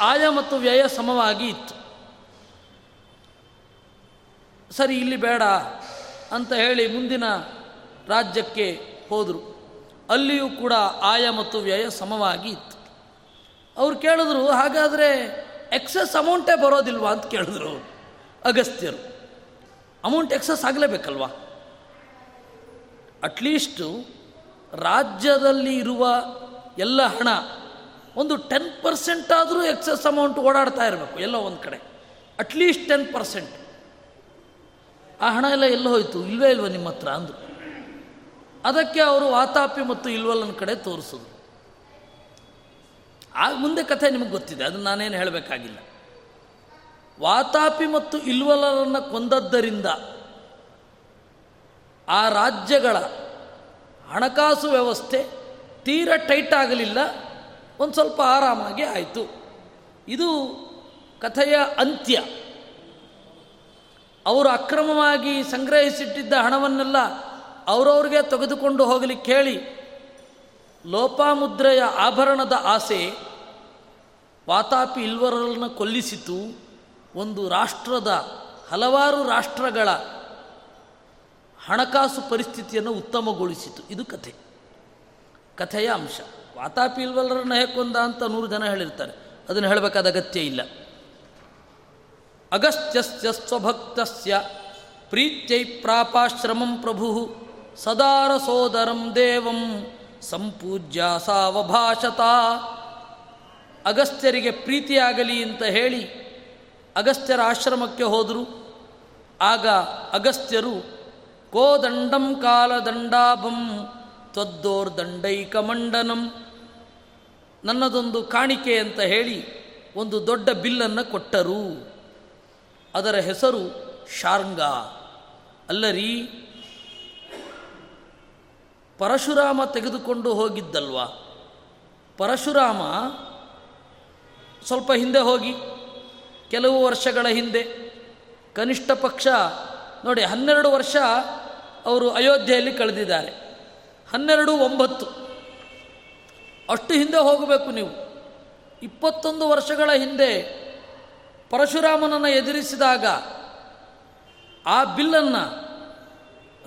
ಆಯ ಮತ್ತು ವ್ಯಯ ಸಮವಾಗಿ ಇತ್ತು. ಸರಿ, ಇಲ್ಲಿ ಬೇಡ ಅಂತ ಹೇಳಿ ಮುಂದಿನ ರಾಜ್ಯಕ್ಕೆ ಹೋದರು. ಅಲ್ಲಿಯೂ ಕೂಡ ಆಯ ಮತ್ತು ವ್ಯಯ ಸಮವಾಗಿ ಇತ್ತು. ಅವ್ರು ಕೇಳಿದ್ರು, ಹಾಗಾದರೆ ಎಕ್ಸಸ್ ಅಮೌಂಟೇ ಬರೋದಿಲ್ವಾ ಅಂತ ಕೇಳಿದ್ರು ಅವರು ಅಗಸ್ತ್ಯರು. ಅಮೌಂಟ್ ಎಕ್ಸಸ್ ಆಗಲೇಬೇಕಲ್ವಾ? ಅಟ್ಲೀಸ್ಟು ರಾಜ್ಯದಲ್ಲಿ ಇರುವ ಎಲ್ಲ ಹಣ ಒಂದು ಟೆನ್ ಪರ್ಸೆಂಟ್ ಆದರೂ ಎಕ್ಸಸ್ ಅಮೌಂಟ್ ಓಡಾಡ್ತಾ ಇರಬೇಕು, ಎಲ್ಲೋ ಒಂದು ಕಡೆ. ಅಟ್ಲೀಸ್ಟ್ ಟೆನ್ ಪರ್ಸೆಂಟ್ ಆ ಹಣ ಎಲ್ಲ ಎಲ್ಲ ಹೋಯಿತು? ಇಲ್ವೇ ಇಲ್ವ ನಿಮ್ಮ ಹತ್ರ ಅಂದರು. ಅದಕ್ಕೆ ಅವರು ವಾತಾಪಿ ಮತ್ತು ಇಲ್ವಲ್ಲನ ಕಡೆ ತೋರಿಸಿದ್ರು. ಆಗ ಮುಂದೆ ಕಥೆ ನಿಮಗೆ ಗೊತ್ತಿದೆ, ಅದನ್ನು ನಾನೇನು ಹೇಳಬೇಕಾಗಿಲ್ಲ. ವಾತಾಪಿ ಮತ್ತು ಇಲ್ವಲರನ್ನು ಕೊಂದದ್ದರಿಂದ ಆ ರಾಜ್ಯಗಳ ಹಣಕಾಸು ವ್ಯವಸ್ಥೆ ತೀರ ಟೈಟ್ ಆಗಲಿಲ್ಲ, ಒಂದು ಸ್ವಲ್ಪ ಆರಾಮಾಗಿ ಆಯಿತು. ಇದು ಕಥೆಯ ಅಂತ್ಯ. ಅವರು ಅಕ್ರಮವಾಗಿ ಸಂಗ್ರಹಿಸಿಟ್ಟಿದ್ದ ಹಣವನ್ನೆಲ್ಲ ಅವರವ್ರಿಗೆ ತೆಗೆದುಕೊಂಡು ಹೋಗಲಿಕ್ಕೆ ಹೇಳಿ ಲೋಪಾಮುದ್ರೆಯ ಆಭರಣದ ಆಸೆ ವಾತಾಪಿ ಇಲ್ವರನ್ನು ಕೊಲ್ಲಿಸಿತು. ಒಂದು ರಾಷ್ಟ್ರದ ಹಲವಾರು ರಾಷ್ಟ್ರಗಳ ಹಣಕಾಸು ಪರಿಸ್ಥಿತಿಯನ್ನು ಉತ್ತಮಗೊಳಿಸಿತು. ಇದು ಕಥೆ. ಕಥೆಯ ಅಂಶ. ವಾತಾಪಿ ಇಲ್ವಲ್ಲರನ್ನ ಹೇಕೊಂದ ಅಂತ ನೂರು ಜನ ಹೇಳಿರ್ತಾರೆ. ಅದನ್ನು ಹೇಳಬೇಕಾದ ಅಗತ್ಯ ಇಲ್ಲ. ಅಗಸ್ತ್ಯಸ್ಯ ಸ್ವಭಕ್ತಸ್ಯ ಪ್ರೀತ್ಯೈ ಪ್ರಾಪಾಶ್ರಮಂ ಪ್ರಭು. ಸದಾರ ಸೋದರಂ ದೇವಂ ಸಂಪೂಜ್ಯ ಸಾವಭಾಷತ. ಅಗಸ್ತ್ಯರಿಗೆ ಪ್ರೀತಿಯಾಗಲಿ ಅಂತ ಹೇಳಿ ಅಗಸ್ತ್ಯರ ಆಶ್ರಮಕ್ಕೆ ಹೋದರು. ಆಗ ಅಗಸ್ತ್ಯರು ಕೋದಂಡಂ ಕಾಲದಂಡಾಭಂ ಮಂಡನಂ. ನನ್ನದೊಂದು ಕಾಣಿಕೆ ಅಂತ ಹೇಳಿ ಒಂದು ದೊಡ್ಡ ಬಿಲ್ಲನ್ನು ಕೊಟ್ಟರು. ಅದರ ಹೆಸರು ಶಾರ್ಂಗ. ಅಲ್ಲರಿ ಪರಶುರಾಮ ತೆಗೆದುಕೊಂಡು ಹೋಗಿದ್ದಲ್ವಾ? ಪರಶುರಾಮ ಸ್ವಲ್ಪ ಹಿಂದೆ ಹೋಗಿ, ಕೆಲವು ವರ್ಷಗಳ ಹಿಂದೆ ಕನಿಷ್ಠ ಪಕ್ಷ, ನೋಡಿ ಹನ್ನೆರಡು ವರ್ಷ ಅವರು ಅಯೋಧ್ಯೆಯಲ್ಲಿ ಕಳೆದಿದ್ದಾರೆ. ಹನ್ನೆರಡು ಒಂಬತ್ತು. ಅಷ್ಟು ಹಿಂದೆ ಹೋಗಬೇಕು ನೀವು. ಇಪ್ಪತ್ತೊಂದು ವರ್ಷಗಳ ಹಿಂದೆ ಪರಶುರಾಮನನ್ನು ಎದುರಿಸಿದಾಗ ಆ ಬಿಲ್ಲನ್ನು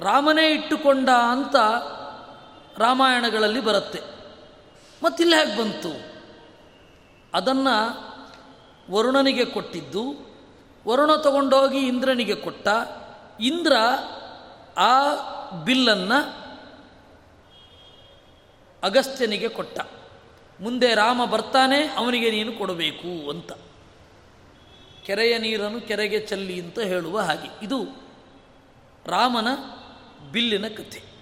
ರಾಮನೇ ಇಟ್ಟುಕೊಂಡ ಅಂತ ರಾಮಾಯಣಗಳಲ್ಲಿ ಬರುತ್ತೆ. ಮತ್ತಿಲ್ಲ ಹೇಗೆ ಬಂತು? ಅದನ್ನು ವರುಣನಿಗೆ ಕೊಟ್ಟಿದ್ದು. ವರುಣ ತಗೊಂಡೋಗಿ ಇಂದ್ರನಿಗೆ ಕೊಟ್ಟ. ಇಂದ್ರ ಆ ಬಿಲ್ಲನ್ನು ಅಗಸ್ತ್ಯನಿಗೆ ಕೊಟ್ಟ. ಮುಂದೆ ರಾಮ ಬರ್ತಾನೆ, ಅವನಿಗೆ ನೀನು ಕೊಡಬೇಕು ಅಂತ. ಕೆರೆಯ ನೀರನ್ನು ಕೆರೆಗೆ ಚಲ್ಲಿ ಅಂತ ಹೇಳುವ ಹಾಗೆ. ಇದು ರಾಮನ ಬಿಲ್ಲಿನ ಕಥೆ.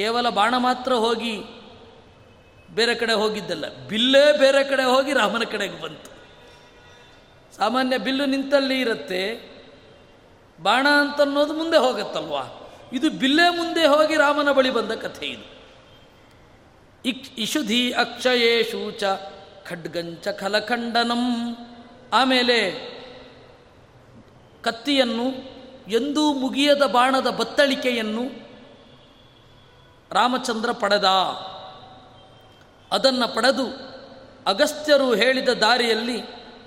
ಕೇವಲ ಬಾಣ ಮಾತ್ರ ಹೋಗಿ ಬೇರೆ ಕಡೆ ಹೋಗಿದ್ದಲ್ಲ, ಬಿಲ್ಲೇ ಬೇರೆ ಕಡೆ ಹೋಗಿ ರಾಮನ ಕಡೆಗೆ ಬಂತು. ಸಾಮಾನ್ಯ ಬಿಲ್ಲು ನಿಂತಲ್ಲಿ ಇರುತ್ತೆ, ಬಾಣ ಅಂತ ಅನ್ನೋದು ಮುಂದೆ ಹೋಗತ್ತಲ್ವಾ? ಇದು ಬಿಲ್ಲೇ ಮುಂದೆ ಹೋಗಿ ರಾಮನ ಬಳಿ ಬಂದ ಕಥೆ ಇದು. ಇಕ್ ಇಶುಧಿ ಅಕ್ಷಯೇಶು ಚ ಖಡ್ಗಂಚ ಖಲಖಂಡನಂ. ಆಮೇಲೆ ಕತ್ತಿಯನ್ನು ಎಂದೂ ಮುಗಿಯದ ಬಾಣದ ಬತ್ತಳಿಕೆಯನ್ನು ರಾಮಚಂದ್ರ ಪಡೆದ. ಅದನ್ನು ಪಡೆದು ಅಗಸ್ತ್ಯರು ಹೇಳಿದ ದಾರಿಯಲ್ಲಿ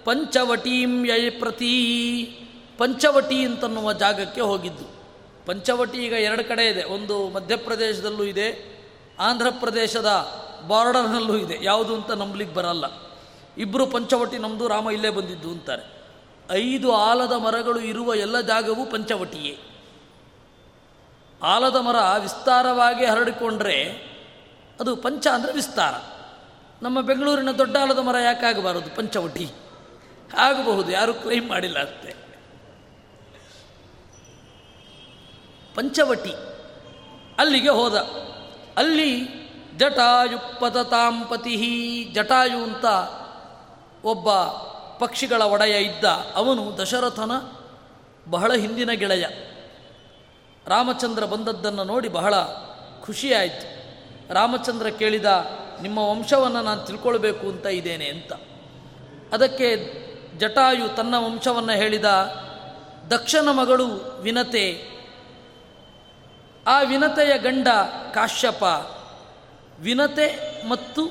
ಪಂಚವಟೀಂ ಯಯ ಪ್ರತಿ. ಪಂಚವಟಿ ಅಂತನ್ನುವ ಜಾಗಕ್ಕೆ ಹೋಗಿದ್ದು. ಪಂಚವಟಿ ಈಗ ಎರಡು ಕಡೆ ಇದೆ. ಒಂದು ಮಧ್ಯಪ್ರದೇಶದಲ್ಲೂ ಇದೆ ಆಂಧ್ರ ಪ್ರದೇಶದ ಬಾರ್ಡರ್ನಲ್ಲೂ ಇದೆ. ಯಾವುದು ಅಂತ ನಂಬಲಿಕ್ಕೆ ಬರಲ್ಲ. ಇಬ್ಬರು ಪಂಚವಟಿ ನಮ್ಮದು ರಾಮ ಇಲ್ಲೇ ಬಂದಿದ್ದು ಅಂತಾರೆ. ಐದು ಆಲದ ಮರಗಳು ಇರುವ ಎಲ್ಲ ಜಾಗವೂ ಪಂಚವಟಿಯೇ. ಆಲದ ಮರ ವಿಸ್ತಾರವಾಗಿ ಹರಡಿಕೊಂಡ್ರೆ ಅದು ಪಂಚ ಅಂದರೆ ವಿಸ್ತಾರ. ನಮ್ಮ ಬೆಂಗಳೂರಿನ ದೊಡ್ಡ ಆಲದ ಮರ ಯಾಕಾಗಬಾರದು? ಪಂಚವಟಿ ಆಗಬಹುದು, ಯಾರು ಕ್ಲೈಮ್ ಮಾಡಿಲ್ಲ ಅಷ್ಟೇ. ಪಂಚವಟಿ ಅಲ್ಲಿಗೆ ಹೋದ. ಅಲ್ಲಿ ಜಟಾಯುಪತತಾಂಪತಿ ಜಟಾಯು ಅಂತ ಒಬ್ಬ ಪಕ್ಷಿಗಳ ಒಡೆಯ ಇದ್ದ. ಅವನು ದಶರಥನ ಬಹಳ ಹಿಂದಿನ ಗೆಳೆಯ. ರಾಮಚಂದ್ರ ಬಂದದ್ದನ್ನು ನೋಡಿ ಬಹಳ ಖುಷಿಯಾಯಿತು. ರಾಮಚಂದ್ರ ಕೇಳಿದ, ನಿಮ್ಮ ವಂಶವನ್ನು ನಾನು ತಿಳ್ಕೊಳ್ಬೇಕು ಅಂತ ಇದ್ದೇನೆ ಅಂತ. ಅದಕ್ಕೆ ಜಟಾಯು ತನ್ನ ವಂಶವನ್ನು ಹೇಳಿದ, ದಕ್ಷನ ಮಗಳು ವಿನತೆ, ಆ ವಿನತೆಯ ಗಂಡ ಕಾಶ್ಯಪ, ವಿನತೆ ಮತ್ತು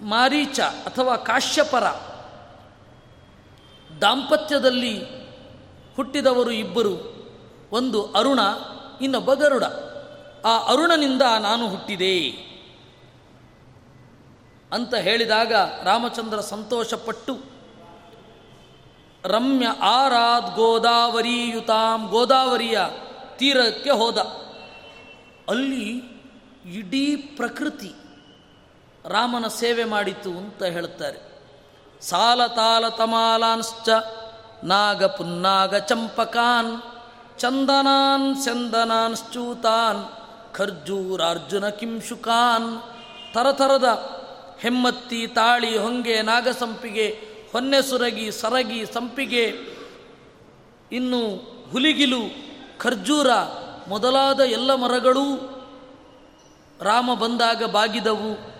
ಮಾರೀಚ ಅಥವಾ ಕಾಶ್ಯಪರ ದಾಂಪತ್ಯದಲ್ಲಿ ಹುಟ್ಟಿದವರು ಇಬ್ಬರು. ಒಂದು ಅರುಣ, ಇನ್ನೊಬ್ಬ ಗರುಡ. ಆ ಅರುಣನಿಂದ ನಾನು ಹುಟ್ಟಿದೆ. ಅಂತ ಹೇಳಿದಾಗ ರಾಮಚಂದ್ರ ಸಂತೋಷಪಟ್ಟು, ರಮ್ಯ ಆರಾದ್ ಗೋದಾವರಿಯುತಾಂ ಗೋದಾವರಿಯ ತೀರಕ್ಕೆ ಹೋದ. ಅಲ್ಲಿ ಇಡೀ ಪ್ರಕೃತಿ ರಾಮನ ಸೇವೆ ಮಾಡಿತು ಅಂತ ಹೇಳ್ತಾರೆ ಸಾಲ ತಾಲ ತಮಾಲಾಂಶ್ಚ ನಾಗ ಪುನ್ನಾಗ ಚಂಪಕಾನ್ ಚಂದನಾನ್ ಚಂದನಾನ್ಶ್ಚೂತಾನ್, ಖರ್ಜೂರಾರ್ಜುನ ಕಿಂಶುಕಾನ್ ತರತರದ ಹೆಮ್ಮತ್ತಿ ತಾಳಿ ಹೊಂಗೆ ನಾಗಸಂಪಿಗೆ, ಹೊನ್ನೆ ಸುರಗಿ ಸರಗಿ ಸಂಪಿಗೆ. ಇನ್ನು ಹುಲಿಗಿಲು, ಖರ್ಜೂರ ಮೊದಲಾದ ಎಲ್ಲ ಮರಗಳೂ ರಾಮ ಬಂದಾಗ ಬಾಗಿದವು.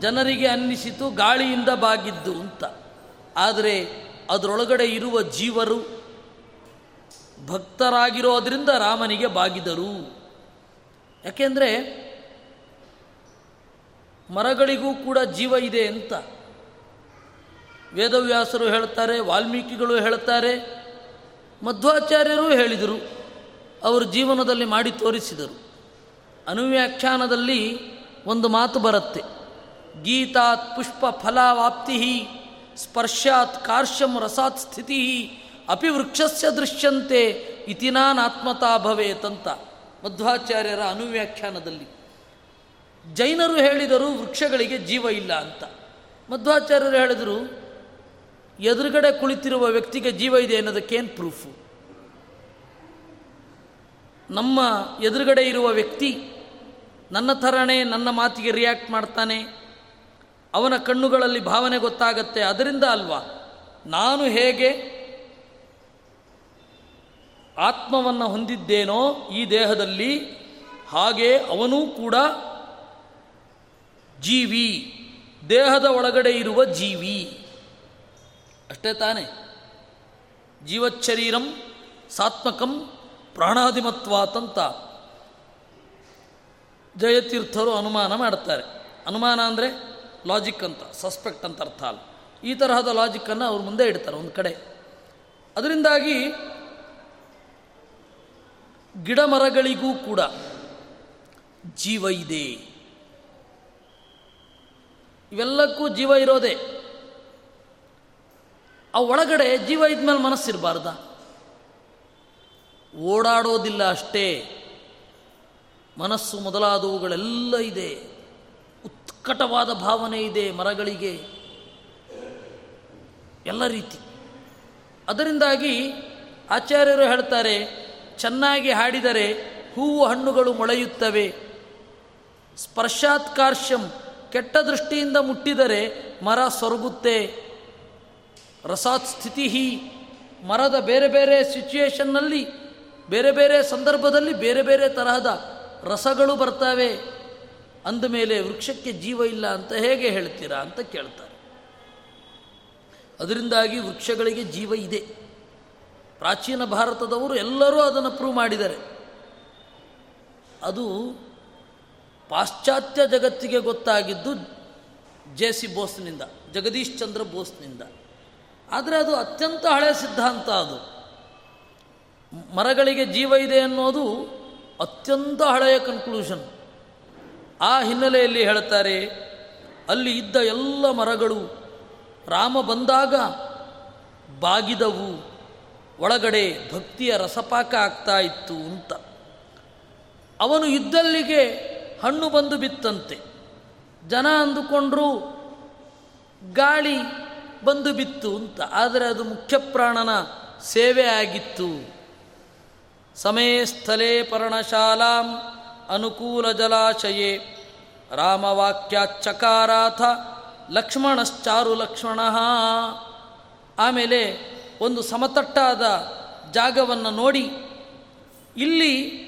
ಜನರಿಗೆ ಅನ್ನಿಸಿತು ಗಾಳಿಯಿಂದ ಬಾಗಿದ್ದು ಅಂತ. ಆದರೆ ಅದರೊಳಗಡೆ ಇರುವ ಜೀವರು ಭಕ್ತರಾಗಿರೋದ್ರಿಂದ ರಾಮನಿಗೆ ಬಾಗಿದರು. ಯಾಕೆಂದರೆ ಮರಗಳಿಗೂ ಕೂಡ ಜೀವ ಇದೆ ಅಂತ. ವೇದವ್ಯಾಸರು ಹೇಳ್ತಾರೆ, ವಾಲ್ಮೀಕಿಗಳು ಹೇಳ್ತಾರೆ, ಮಧ್ವಾಚಾರ್ಯರು ಹೇಳಿದರು, ಅವರು ಜೀವನದಲ್ಲಿ ಮಾಡಿ ತೋರಿಸಿದರು. ಅನುವ್ಯಾಖ್ಯಾನದಲ್ಲಿ ಒಂದು ಮಾತು ಬರುತ್ತೆ, ಗೀತಾತ್ ಪುಷ್ಪ ಫಲಾವಾಪ್ತಿ ಸ್ಪರ್ಶಾತ್ ಕಾರ್ಶ್ಯಂ ರಸಾತ್ ಸ್ಥಿತಿ ಅಪಿ ವೃಕ್ಷಸ್ಯ ದೃಶ್ಯಂತೆ ಇತಿನಾನಾತ್ಮತಾ ಭವೇತಂತ ಮಧ್ವಾಚಾರ್ಯರ ಅನುವ್ಯಾಖ್ಯಾನದಲ್ಲಿ. ಜೈನರು ಹೇಳಿದರು ವೃಕ್ಷಗಳಿಗೆ ಜೀವ ಇಲ್ಲ ಅಂತ. ಮಧ್ವಾಚಾರ್ಯರು ಹೇಳಿದರು, ಎದುರುಗಡೆ ಕುಳಿತಿರುವ ವ್ಯಕ್ತಿಗೆ ಜೀವ ಇದೆ ಅನ್ನೋದಕ್ಕೇನು ಪ್ರೂಫು ನಮ್ಮ ಎದುರುಗಡೆ ಇರುವ ವ್ಯಕ್ತಿ ನನ್ನ ಥರನೇ ನನ್ನ ಮಾತಿಗೆ ರಿಯಾಕ್ಟ್ ಮಾಡ್ತಾನೆ, ಅವನ ಕಣ್ಣುಗಳಲ್ಲಿ ಭಾವನೆ ಗೊತ್ತಾಗತ್ತೆ, ಅದರಿಂದ ಅಲ್ವಾ? ನಾನು ಹೇಗೆ ಆತ್ಮವನ್ನು ಹೊಂದಿದ್ದೇನೋ ಈ ದೇಹದಲ್ಲಿ, ಹಾಗೆ ಅವನೂ ಕೂಡ ಜೀವಿ, ದೇಹದ ಒಳಗಡೆ ಇರುವ ಜೀವಿ. ಅಷ್ಟೇ ತಾನೆ. ಜೀವಚ್ಛರೀರಂ ಸಾತ್ಮಕಂ ಪ್ರಾಣಾಧಿಮತ್ವಾತಂತ. ಜಯತೀರ್ಥರು ಅನುಮಾನ ಮಾಡ್ತಾರೆ. ಅನುಮಾನ ಅಂದರೆ ಲಾಜಿಕ್ ಅಂತ ಸಸ್ಪೆಕ್ಟ್ ಅಂತ ಅರ್ಥ ಅಲ್ಲ. ಈ ತರಹದ ಲಾಜಿಕ್ಕನ್ನು ಅವ್ರ ಮುಂದೆ ಇಡ್ತಾರೆ, ಒಂದು ಕಡೆ. ಅದರಿಂದಾಗಿ ಗಿಡ ಮರಗಳಿಗೂ ಕೂಡ ಜೀವ ಇದೆ. ಇವೆಲ್ಲಕ್ಕೂ ಜೀವ ಇರೋದೇ. ಆ ಒಳಗಡೆ ಜೀವ ಇದ್ಮೇಲೆ ಮನಸ್ಸಿರಬಾರ್ದ. ಓಡಾಡೋದಿಲ್ಲ ಅಷ್ಟೇ. ಮನಸ್ಸು ಮೊದಲಾದವುಗಳೆಲ್ಲ ಇದೆ. ಉತ್ಕಟವಾದ ಭಾವನೆ ಇದೆ ಮರಗಳಿಗೆ. ಎಲ್ಲ ರೀತಿ. ಅದರಿಂದಾಗಿ ಆಚಾರ್ಯರು ಹೇಳ್ತಾರೆ ಚೆನ್ನಾಗಿ ಹಾಡಿದರೆ ಹೂವು ಹಣ್ಣುಗಳು ಮೊಳೆಯುತ್ತವೆ. ಸ್ಪರ್ಶಾತ್ಕಾರ್ಷ್ಯಂ, ಕೆಟ್ಟ ದೃಷ್ಟಿಯಿಂದ ಮುಟ್ಟಿದರೆ ಮರ ಸೊರಗುತ್ತೆ. ರಸಾತ್ ಸ್ಥಿತಿ ಮರದ ಬೇರೆ ಬೇರೆ ಸಿಚುಯೇಷನ್ನಲ್ಲಿ, ಬೇರೆ ಬೇರೆ ಸಂದರ್ಭದಲ್ಲಿ ಬೇರೆ ಬೇರೆ ತರಹದ ರಸಗಳು ಬರ್ತವೆ. ಅಂದಮೇಲೆ ವೃಕ್ಷಕ್ಕೆ ಜೀವ ಇಲ್ಲ ಅಂತ ಹೇಗೆ ಹೇಳ್ತೀರಾ ಅಂತ ಕೇಳ್ತಾರೆ. ಅದರಿಂದಾಗಿ ವೃಕ್ಷಗಳಿಗೆ ಜೀವ ಇದೆ. ಪ್ರಾಚೀನ ಭಾರತದವರು ಎಲ್ಲರೂ ಅದನ್ನು ಪ್ರೂವ್ ಮಾಡಿದ್ದಾರೆ. ಅದು ಪಾಶ್ಚಾತ್ಯ ಜಗತ್ತಿಗೆ ಗೊತ್ತಾಗಿದ್ದು ಜೆ ಸಿ ಬೋಸ್ನಿಂದ, ಜಗದೀಶ್ ಚಂದ್ರ ಬೋಸ್ನಿಂದ. ಆದರೆ ಅದು ಅತ್ಯಂತ ಹಳೆಯ ಸಿದ್ಧಾಂತ ಅದು. ಮರಗಳಿಗೆ ಜೀವ ಇದೆ ಅನ್ನೋದು ಅತ್ಯಂತ ಹಳೆಯ ಕನ್ಕ್ಲೂಷನ್ ಆ ಹಿನ್ನೆಲೆಯಲ್ಲಿ ಹೇಳ್ತಾರೆ, ಅಲ್ಲಿ ಇದ್ದ ಎಲ್ಲ ಮರಗಳು ರಾಮ ಬಂದಾಗ ಬಾಗಿದವು. ಒಳಗಡೆ ಭಕ್ತಿಯ ರಸಪಾಕ ಆಗ್ತಾ ಇತ್ತು ಅಂತ. ಅವನು ಇದ್ದಲ್ಲಿಗೆ ಹಣ್ಣು ಬಂದು ಬಿತ್ತಂತೆ. ಜನ ಅಂದುಕೊಂಡ್ರು ಗಾಳಿ ಬಂದು ಬಿತ್ತು ಅಂತ. ಆದರೆ ಅದು ಮುಖ್ಯ ಪ್ರಾಣನ ಸೇವೆ ಆಗಿತ್ತು. ಸಮೇ ಸ್ಥಳೇ ಪರ್ಣಶಾಲಾಂ ಅನುಕೂಲ ಜಲಾಶಯೇ. ರಾಮವಾಕ್ಯಾಚಕಾರಾಥ ಲಕ್ಷ್ಮಣಶ್ಚಾರು ಲಕ್ಷ್ಮಣ ಆಮೇಲೆ ಒಂದು ಸಮತಟ್ಟಾದ ಜಾಗವನ್ನು ನೋಡಿ ಇಲ್ಲಿ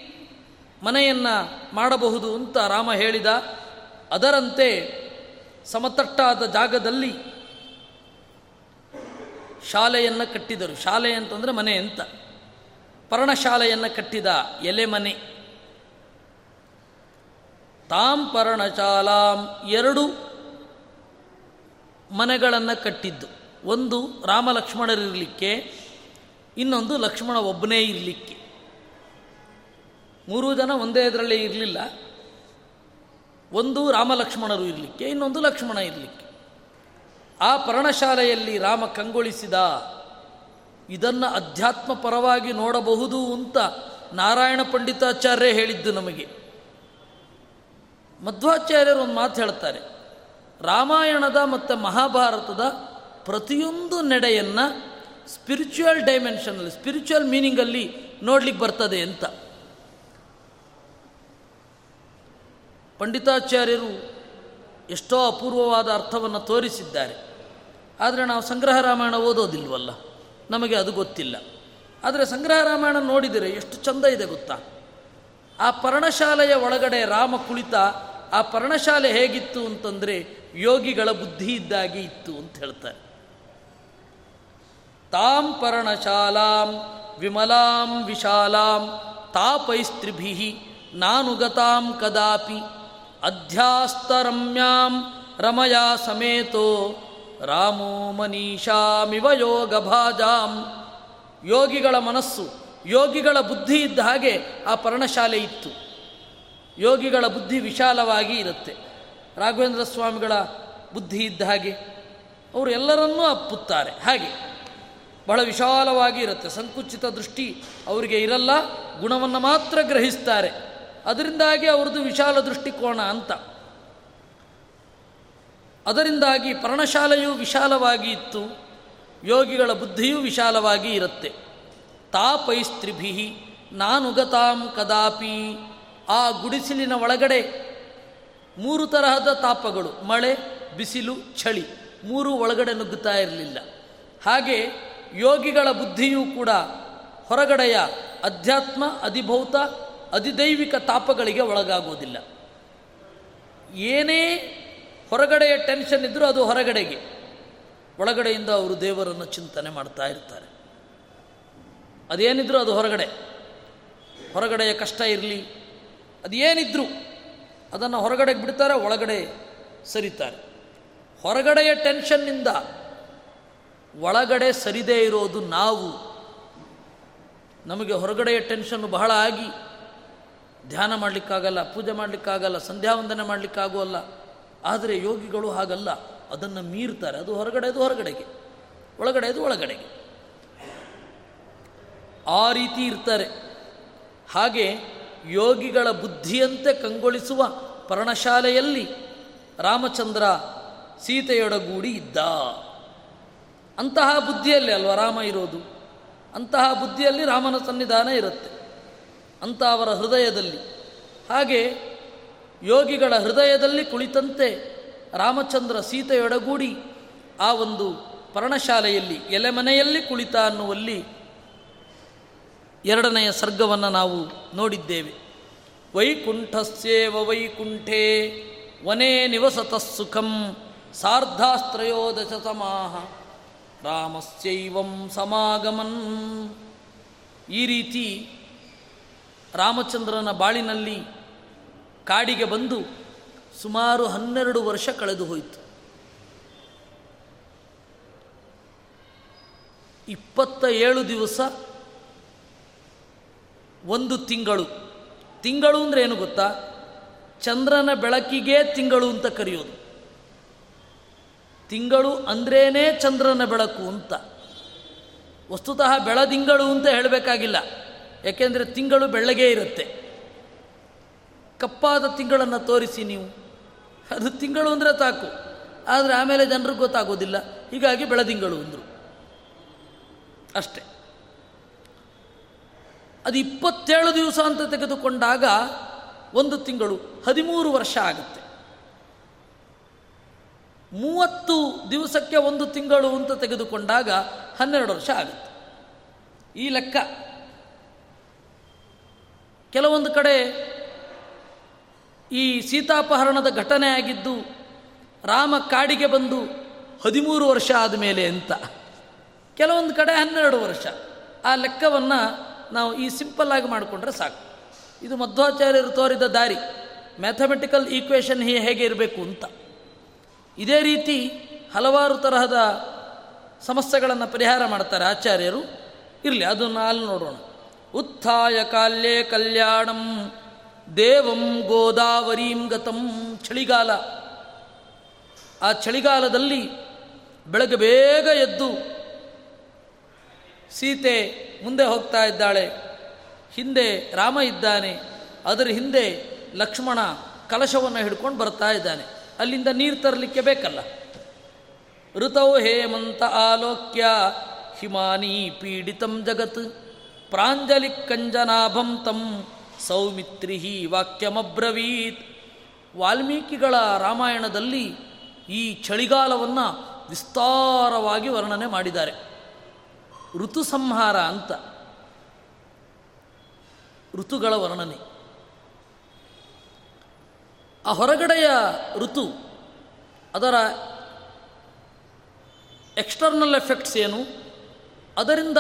ಮನೆಯನ್ನು ಮಾಡಬಹುದು ಅಂತ ರಾಮ ಹೇಳಿದ. ಅದರಂತೆ ಸಮತಟ್ಟಾದ ಜಾಗದಲ್ಲಿ ಶಾಲೆಯನ್ನು ಕಟ್ಟಿದರು. ಶಾಲೆ ಅಂತಂದರೆ ಮನೆ ಅಂತ. ಪರ್ಣಶಾಲೆಯನ್ನು ಕಟ್ಟಿದ ಎಲೆ ಮನೆ. ತಾಂ ಪರ್ಣಶಾಲಾಂ ಎರಡು ಮನೆಗಳನ್ನು ಕಟ್ಟಿದ್ದು. ಒಂದು ರಾಮ ಲಕ್ಷ್ಮಣರಿರಲಿಕ್ಕೆ ಇನ್ನೊಂದು ಲಕ್ಷ್ಮಣ ಒಬ್ಬನೇ ಇರಲಿಕ್ಕೆ. ಮೂರು ಜನ ಒಂದೇ ಇದರಲ್ಲೇ ಇರಲಿಲ್ಲ. ಒಂದು ರಾಮ ಲಕ್ಷ್ಮಣರು ಇರಲಿಕ್ಕೆ, ಇನ್ನೊಂದು ಲಕ್ಷ್ಮಣ ಇರಲಿಕ್ಕೆ. ಆ ಪರ್ಣಶಾಲೆಯಲ್ಲಿ ರಾಮ ಕಂಗೊಳಿಸಿದ, ಇದನ್ನು ಅಧ್ಯಾತ್ಮ ಪರವಾಗಿ ನೋಡಬಹುದು ಅಂತ ನಾರಾಯಣ ಪಂಡಿತಾಚಾರ್ಯ ಹೇಳಿದ್ದು ನಮಗೆ. ಮಧ್ವಾಚಾರ್ಯರು ಒಂದು ಮಾತು ಹೇಳ್ತಾರೆ, ರಾಮಾಯಣದ ಮತ್ತು ಮಹಾಭಾರತದ ಪ್ರತಿಯೊಂದು ನಡೆಯನ್ನು ಸ್ಪಿರಿಚುವಲ್ ಡೈಮೆನ್ಷನಲ್ಲಿ ಸ್ಪಿರಿಚುವಲ್ ಮೀನಿಂಗಲ್ಲಿ ನೋಡ್ಲಿಕ್ಕೆ ಬರ್ತದೆ ಅಂತ. ಪಂಡಿತಾಚಾರ್ಯರು ಎಷ್ಟೋ ಅಪೂರ್ವವಾದ ಅರ್ಥವನ್ನು ತೋರಿಸಿದ್ದಾರೆ. ಆದರೆ ನಾವು ಸಂಗ್ರಹ ರಾಮಾಯಣ ಓದೋದಿಲ್ವಲ್ಲ? ನಮಗೆ ಅದು ಗೊತ್ತಿಲ್ಲ. ಆದರೆ ಸಂಗ್ರಹ ರಾಮಾಯಣ ನೋಡಿದರೆ ಎಷ್ಟು ಚಂದ ಇದೆ ಗೊತ್ತಾ? ಆ ಪರ್ಣಶಾಲೆಯ ಒಳಗಡೆ ರಾಮ ಕುಳಿತ, ಆ ಪರ್ಣಶಾಲೆ ಹೇಗಿತ್ತು ಅಂತಂದರೆ ಯೋಗಿಗಳ ಬುದ್ಧಿ ಇದ್ದಾಗಿ ಇತ್ತು ಅಂತ ಹೇಳ್ತಾರೆ. ತಾಂ ಪರ್ಣಶಾಲಾಂ ವಿಮಲಾಂ ವಿಶಾಲಾಂ ತಾಪೈಸ್ತ್ರಿಭಿ ನಾನುಗತಾಂ ಕದಾಪಿ ಅಧ್ಯಾಸ್ತರಮ್ಯಾಂ ರಮಯಾ ಸಮೇತೋ ರಾಮೋ ಮನೀಷಾಮಿವ ಯೋಗ ಭಾಜಾಂ ಯೋಗಿಗಳ ಮನಸ್ಸು, ಯೋಗಿಗಳ ಬುದ್ಧಿ ಇದ್ದ ಹಾಗೆ ಆ ಪರ್ಣಶಾಲೆ ಇತ್ತು. ಯೋಗಿಗಳ ಬುದ್ಧಿ ವಿಶಾಲವಾಗಿ ಇರುತ್ತೆ. ರಾಘವೇಂದ್ರ ಸ್ವಾಮಿಗಳ ಬುದ್ಧಿ ಇದ್ದ ಹಾಗೆ. ಅವರು ಎಲ್ಲರನ್ನೂ ಅಪ್ಪುತ್ತಾರೆ. ಹಾಗೆ. ಬಹಳ ವಿಶಾಲವಾಗಿ ಇರುತ್ತೆ. ಸಂಕುಚಿತ ದೃಷ್ಟಿ ಅವರಿಗೆ ಇರಲ್ಲ, ಗುಣವನ್ನು ಮಾತ್ರ ಗ್ರಹಿಸ್ತಾರೆ. ಅದರಿಂದಾಗಿ ಅವ್ರದ್ದು ವಿಶಾಲ ದೃಷ್ಟಿಕೋನ ಅಂತ. ಅದರಿಂದಾಗಿ ಪರ್ಣಶಾಲೆಯು ವಿಶಾಲವಾಗಿ ಇತ್ತು, ಯೋಗಿಗಳ ಬುದ್ಧಿಯೂ ವಿಶಾಲವಾಗಿ ಇರುತ್ತೆ. ತಾಪೈಸ್ತ್ರಿಭಿ ನಾನುಗತಾಂ ಕದಾಪಿ. ಆ ಗುಡಿಸಿಲಿನ ಒಳಗಡೆ ಮೂರು ತರಹದ ತಾಪಗಳು, ಮಳೆ, ಬಿಸಿಲು, ಚಳಿ, ಮೂರು ಒಳಗಡೆ ನುಗ್ಗುತ್ತಾ ಇರಲಿಲ್ಲ. ಹಾಗೆ ಯೋಗಿಗಳ ಬುದ್ಧಿಯೂ ಕೂಡ ಹೊರಗಡೆಯ ಅಧ್ಯಾತ್ಮ, ಅಧಿಭೌತ, ಅಧಿದೈವಿಕ ತಾಪಗಳಿಗೆ ಒಳಗಾಗುವುದಿಲ್ಲ. ಏನೇ ಹೊರಗಡೆಯ ಟೆನ್ಷನ್ ಇದ್ದರೂ ಅದು ಹೊರಗಡೆಗೆ. ಒಳಗಡೆಯಿಂದ ಅವರು ದೇವರನ್ನು ಚಿಂತನೆ ಮಾಡ್ತಾ ಇರ್ತಾರೆ. ಅದೇನಿದ್ರೂ ಅದು ಹೊರಗಡೆ. ಹೊರಗಡೆಯ ಕಷ್ಟ ಇರಲಿ, ಅದೇನಿದ್ರೂ ಅದನ್ನು ಹೊರಗಡೆಗೆ ಬಿಡ್ತಾರೆ, ಒಳಗಡೆ ಸರಿತಾರೆ. ಹೊರಗಡೆಯ ಟೆನ್ಷನ್ನಿಂದ ಒಳಗಡೆ ಸರಿದೇ ಇರೋದು ನಾವು. ನಮಗೆ ಹೊರಗಡೆಯ ಟೆನ್ಷನ್ನು ಬಹಳ ಆಗಿ ಧ್ಯಾನ ಮಾಡಲಿಕ್ಕಾಗಲ್ಲ, ಪೂಜೆ ಮಾಡಲಿಕ್ಕಾಗಲ್ಲ ಸಂಧ್ಯಾವಂದನೆ ಮಾಡಲಿಕ್ಕಾಗೋಲ್ಲ ಆದರೆ ಯೋಗಿಗಳು ಹಾಗಲ್ಲ. ಅದನ್ನು ಮೀರ್ತಾರೆ. ಅದು ಹೊರಗಡೆ, ಅದು ಹೊರಗಡೆಗೆ. ಒಳಗಡೆ, ಅದು ಒಳಗಡೆಗೆ. ಆ ರೀತಿ ಇರ್ತಾರೆ. ಹಾಗೆ ಯೋಗಿಗಳ ಬುದ್ಧಿಯಂತೆ ಕಂಗೊಳಿಸುವ ಪರ್ಣಶಾಲೆಯಲ್ಲಿ ರಾಮಚಂದ್ರ ಸೀತೆಯೊಡಗೂಡಿ ಇದ್ದ. ಅಂತಹ ಬುದ್ಧಿಯಲ್ಲಿ ಅಲ್ವ ರಾಮ ಇರೋದು? ಅಂತಹ ಬುದ್ಧಿಯಲ್ಲಿ ರಾಮನ ಸನ್ನಿಧಾನ ಇರುತ್ತೆ. ಅಂತ ಅವರ ಹೃದಯದಲ್ಲಿ. ಹಾಗೆ ಯೋಗಿಗಳ ಹೃದಯದಲ್ಲಿ ಕುಳಿತಂತೆ ರಾಮಚಂದ್ರ ಸೀತೆಯೊಡಗೂಡಿ ಆ ಒಂದು ಪರ್ಣಶಾಲೆಯಲ್ಲಿ ಎಲೆಮನೆಯಲ್ಲಿ ಕುಳಿತ ಅನ್ನುವಲ್ಲಿ ಎರಡನೆಯ ಸರ್ಗವನ್ನು ನಾವು ನೋಡಿದ್ದೇವೆ. ವೈಕುಂಠಸ್ಯೇವ ವೈಕುಂಠೇ ವನೇ ನಿವಸತಃ ಸುಖಂ ಸಾರ್ಧಾಸ್ತ್ರಯೋದಶ ಸಮಾಹ ರಾಮಸ್ಯೈವಂ ಸಮಾಗಮನ್. ಈ ರೀತಿ ರಾಮಚಂದ್ರನ ಬಾಳಿನಲ್ಲಿ ಕಾಡಿಗೆ ಬಂದು ಸುಮಾರು ಹನ್ನೆರಡು ವರ್ಷ ಕಳೆದು ಹೋಯಿತು. ಇಪ್ಪತ್ತ ಏಳು ದಿವಸ ಒಂದು ತಿಂಗಳು. ತಿಂಗಳು ಅಂದರೆ ಏನು ಗೊತ್ತಾ? ಚಂದ್ರನ ಬೆಳಕಿಗೆ ತಿಂಗಳು ಅಂತ ಕರೆಯೋದು. ತಿಂಗಳು ಅಂದ್ರೇ ಚಂದ್ರನ ಬೆಳಕು ಅಂತ. ವಸ್ತುತಃ ಬೆಳದಿಂಗಳು ಅಂತ ಹೇಳಬೇಕಾಗಿಲ್ಲ. ಯಾಕೆಂದರೆ ತಿಂಗಳು ಬೆಳ್ಳಗೆ ಇರುತ್ತೆ. ಕಪ್ಪಾದ ತಿಂಗಳನ್ನು ತೋರಿಸಿ ನೀವು. ಅದು ತಿಂಗಳು ಅಂದರೆ ಸಾಕು ಆದರೆ ಆಮೇಲೆ ಜನರಿಗೆ ಗೊತ್ತಾಗೋದಿಲ್ಲ. ಹೀಗಾಗಿ ಬೆಳದಿಂಗಳು ಅಂದರು. ಅಷ್ಟೆ. ಅದು ಇಪ್ಪತ್ತೇಳು ದಿವಸ ಅಂತ ತೆಗೆದುಕೊಂಡಾಗ ಒಂದು ತಿಂಗಳು ಹದಿಮೂರು ವರ್ಷ ಆಗುತ್ತೆ. ಮೂವತ್ತು ದಿವಸಕ್ಕೆ ಒಂದು ತಿಂಗಳು ಅಂತ ತೆಗೆದುಕೊಂಡಾಗ ಹನ್ನೆರಡು ವರ್ಷ ಆಗುತ್ತೆ. ಈ ಲೆಕ್ಕ. ಕೆಲವೊಂದು ಕಡೆ ಈ ಸೀತಾಪಹರಣದ ಘಟನೆ ಆಗಿದ್ದು, ರಾಮ ಕಾಡಿಗೆ ಬಂದು ಹದಿಮೂರು ವರ್ಷ ಆದಮೇಲೆ ಅಂತ. ಕೆಲವೊಂದು ಕಡೆ ಹನ್ನೆರಡು ವರ್ಷ. ಆ ಲೆಕ್ಕವನ್ನು ನಾವು ಈ ಸಿಂಪಲ್ ಆಗಿ ಮಾಡಿಕೊಂಡ್ರೆ ಸಾಕು. ಇದು ಮಧ್ವಾಚಾರ್ಯರು ತೋರಿದ ದಾರಿ. ಮ್ಯಾಥಮೆಟಿಕಲ್ ಈಕ್ವೇಷನ್ ಹೇಗೆ ಇರಬೇಕು ಅಂತ. ಇದೇ ರೀತಿ ಹಲವಾರು ತರಹದ ಸಮಸ್ಯೆಗಳನ್ನು ಪರಿಹಾರ ಮಾಡ್ತಾರೆ ಆಚಾರ್ಯರು. ಇರಲಿ, ಅದನ್ನು ಅಲ್ಲಿ ನೋಡೋಣ. ಉತ್ಥಾಯ ಕಾಲ್ಯೇ ಕಲ್ಯಾಣಂ, ದೇವಂ ಗೋದಾವರೀಂ ಗತಂ, ಚಳಿಗಾಲ. ಆ ಚಳಿಗಾಲದಲ್ಲಿ ಬೆಳಗ್ಗೆ ಬೇಗ ಎದ್ದು ಸೀತೆ ಮುಂದೆ ಹೋಗ್ತಾ ಇದ್ದಾಳೆ. ಹಿಂದೆ ರಾಮ ಇದ್ದಾನೆ. ಅದರ ಹಿಂದೆ ಲಕ್ಷ್ಮಣ ಕಲಶವನ್ನು ಹಿಡ್ಕೊಂಡು ಬರ್ತಾ ಇದ್ದಾನೆ. ಅಲ್ಲಿಂದ ನೀರು ತರಲಿಕ್ಕೆ ಬೇಕಲ್ಲ. ಋತೌ ಹೇಮಂತ ಆಲೋಕ್ಯ ಹಿಮಾನಿ ಪೀಡಿತಂ ಜಗತ್. ಪ್ರಾಂಜಲಿ ಕಂಜನಾಭಂ ತಂ ಸೌಮಿತ್ರಿ ವಾಕ್ಯಮಬ್ರವೀತ್. ವಾಲ್ಮೀಕಿಗಳ ರಾಮಾಯಣದಲ್ಲಿ ಈ ಚಳಿಗಾಲವನ್ನು ವಿಸ್ತಾರವಾಗಿ ವರ್ಣನೆ ಮಾಡಿದ್ದಾರೆ. ಋತು ಸಂಹಾರ ಅಂತ. ಋತುಗಳ ವರ್ಣನೆ. ಆ ಹೊರಗಡೆಯ ಋತು, ಅದರ ಎಕ್ಸ್ಟರ್ನಲ್ ಎಫೆಕ್ಟ್ಸ್ ಏನು? ಅದರಿಂದ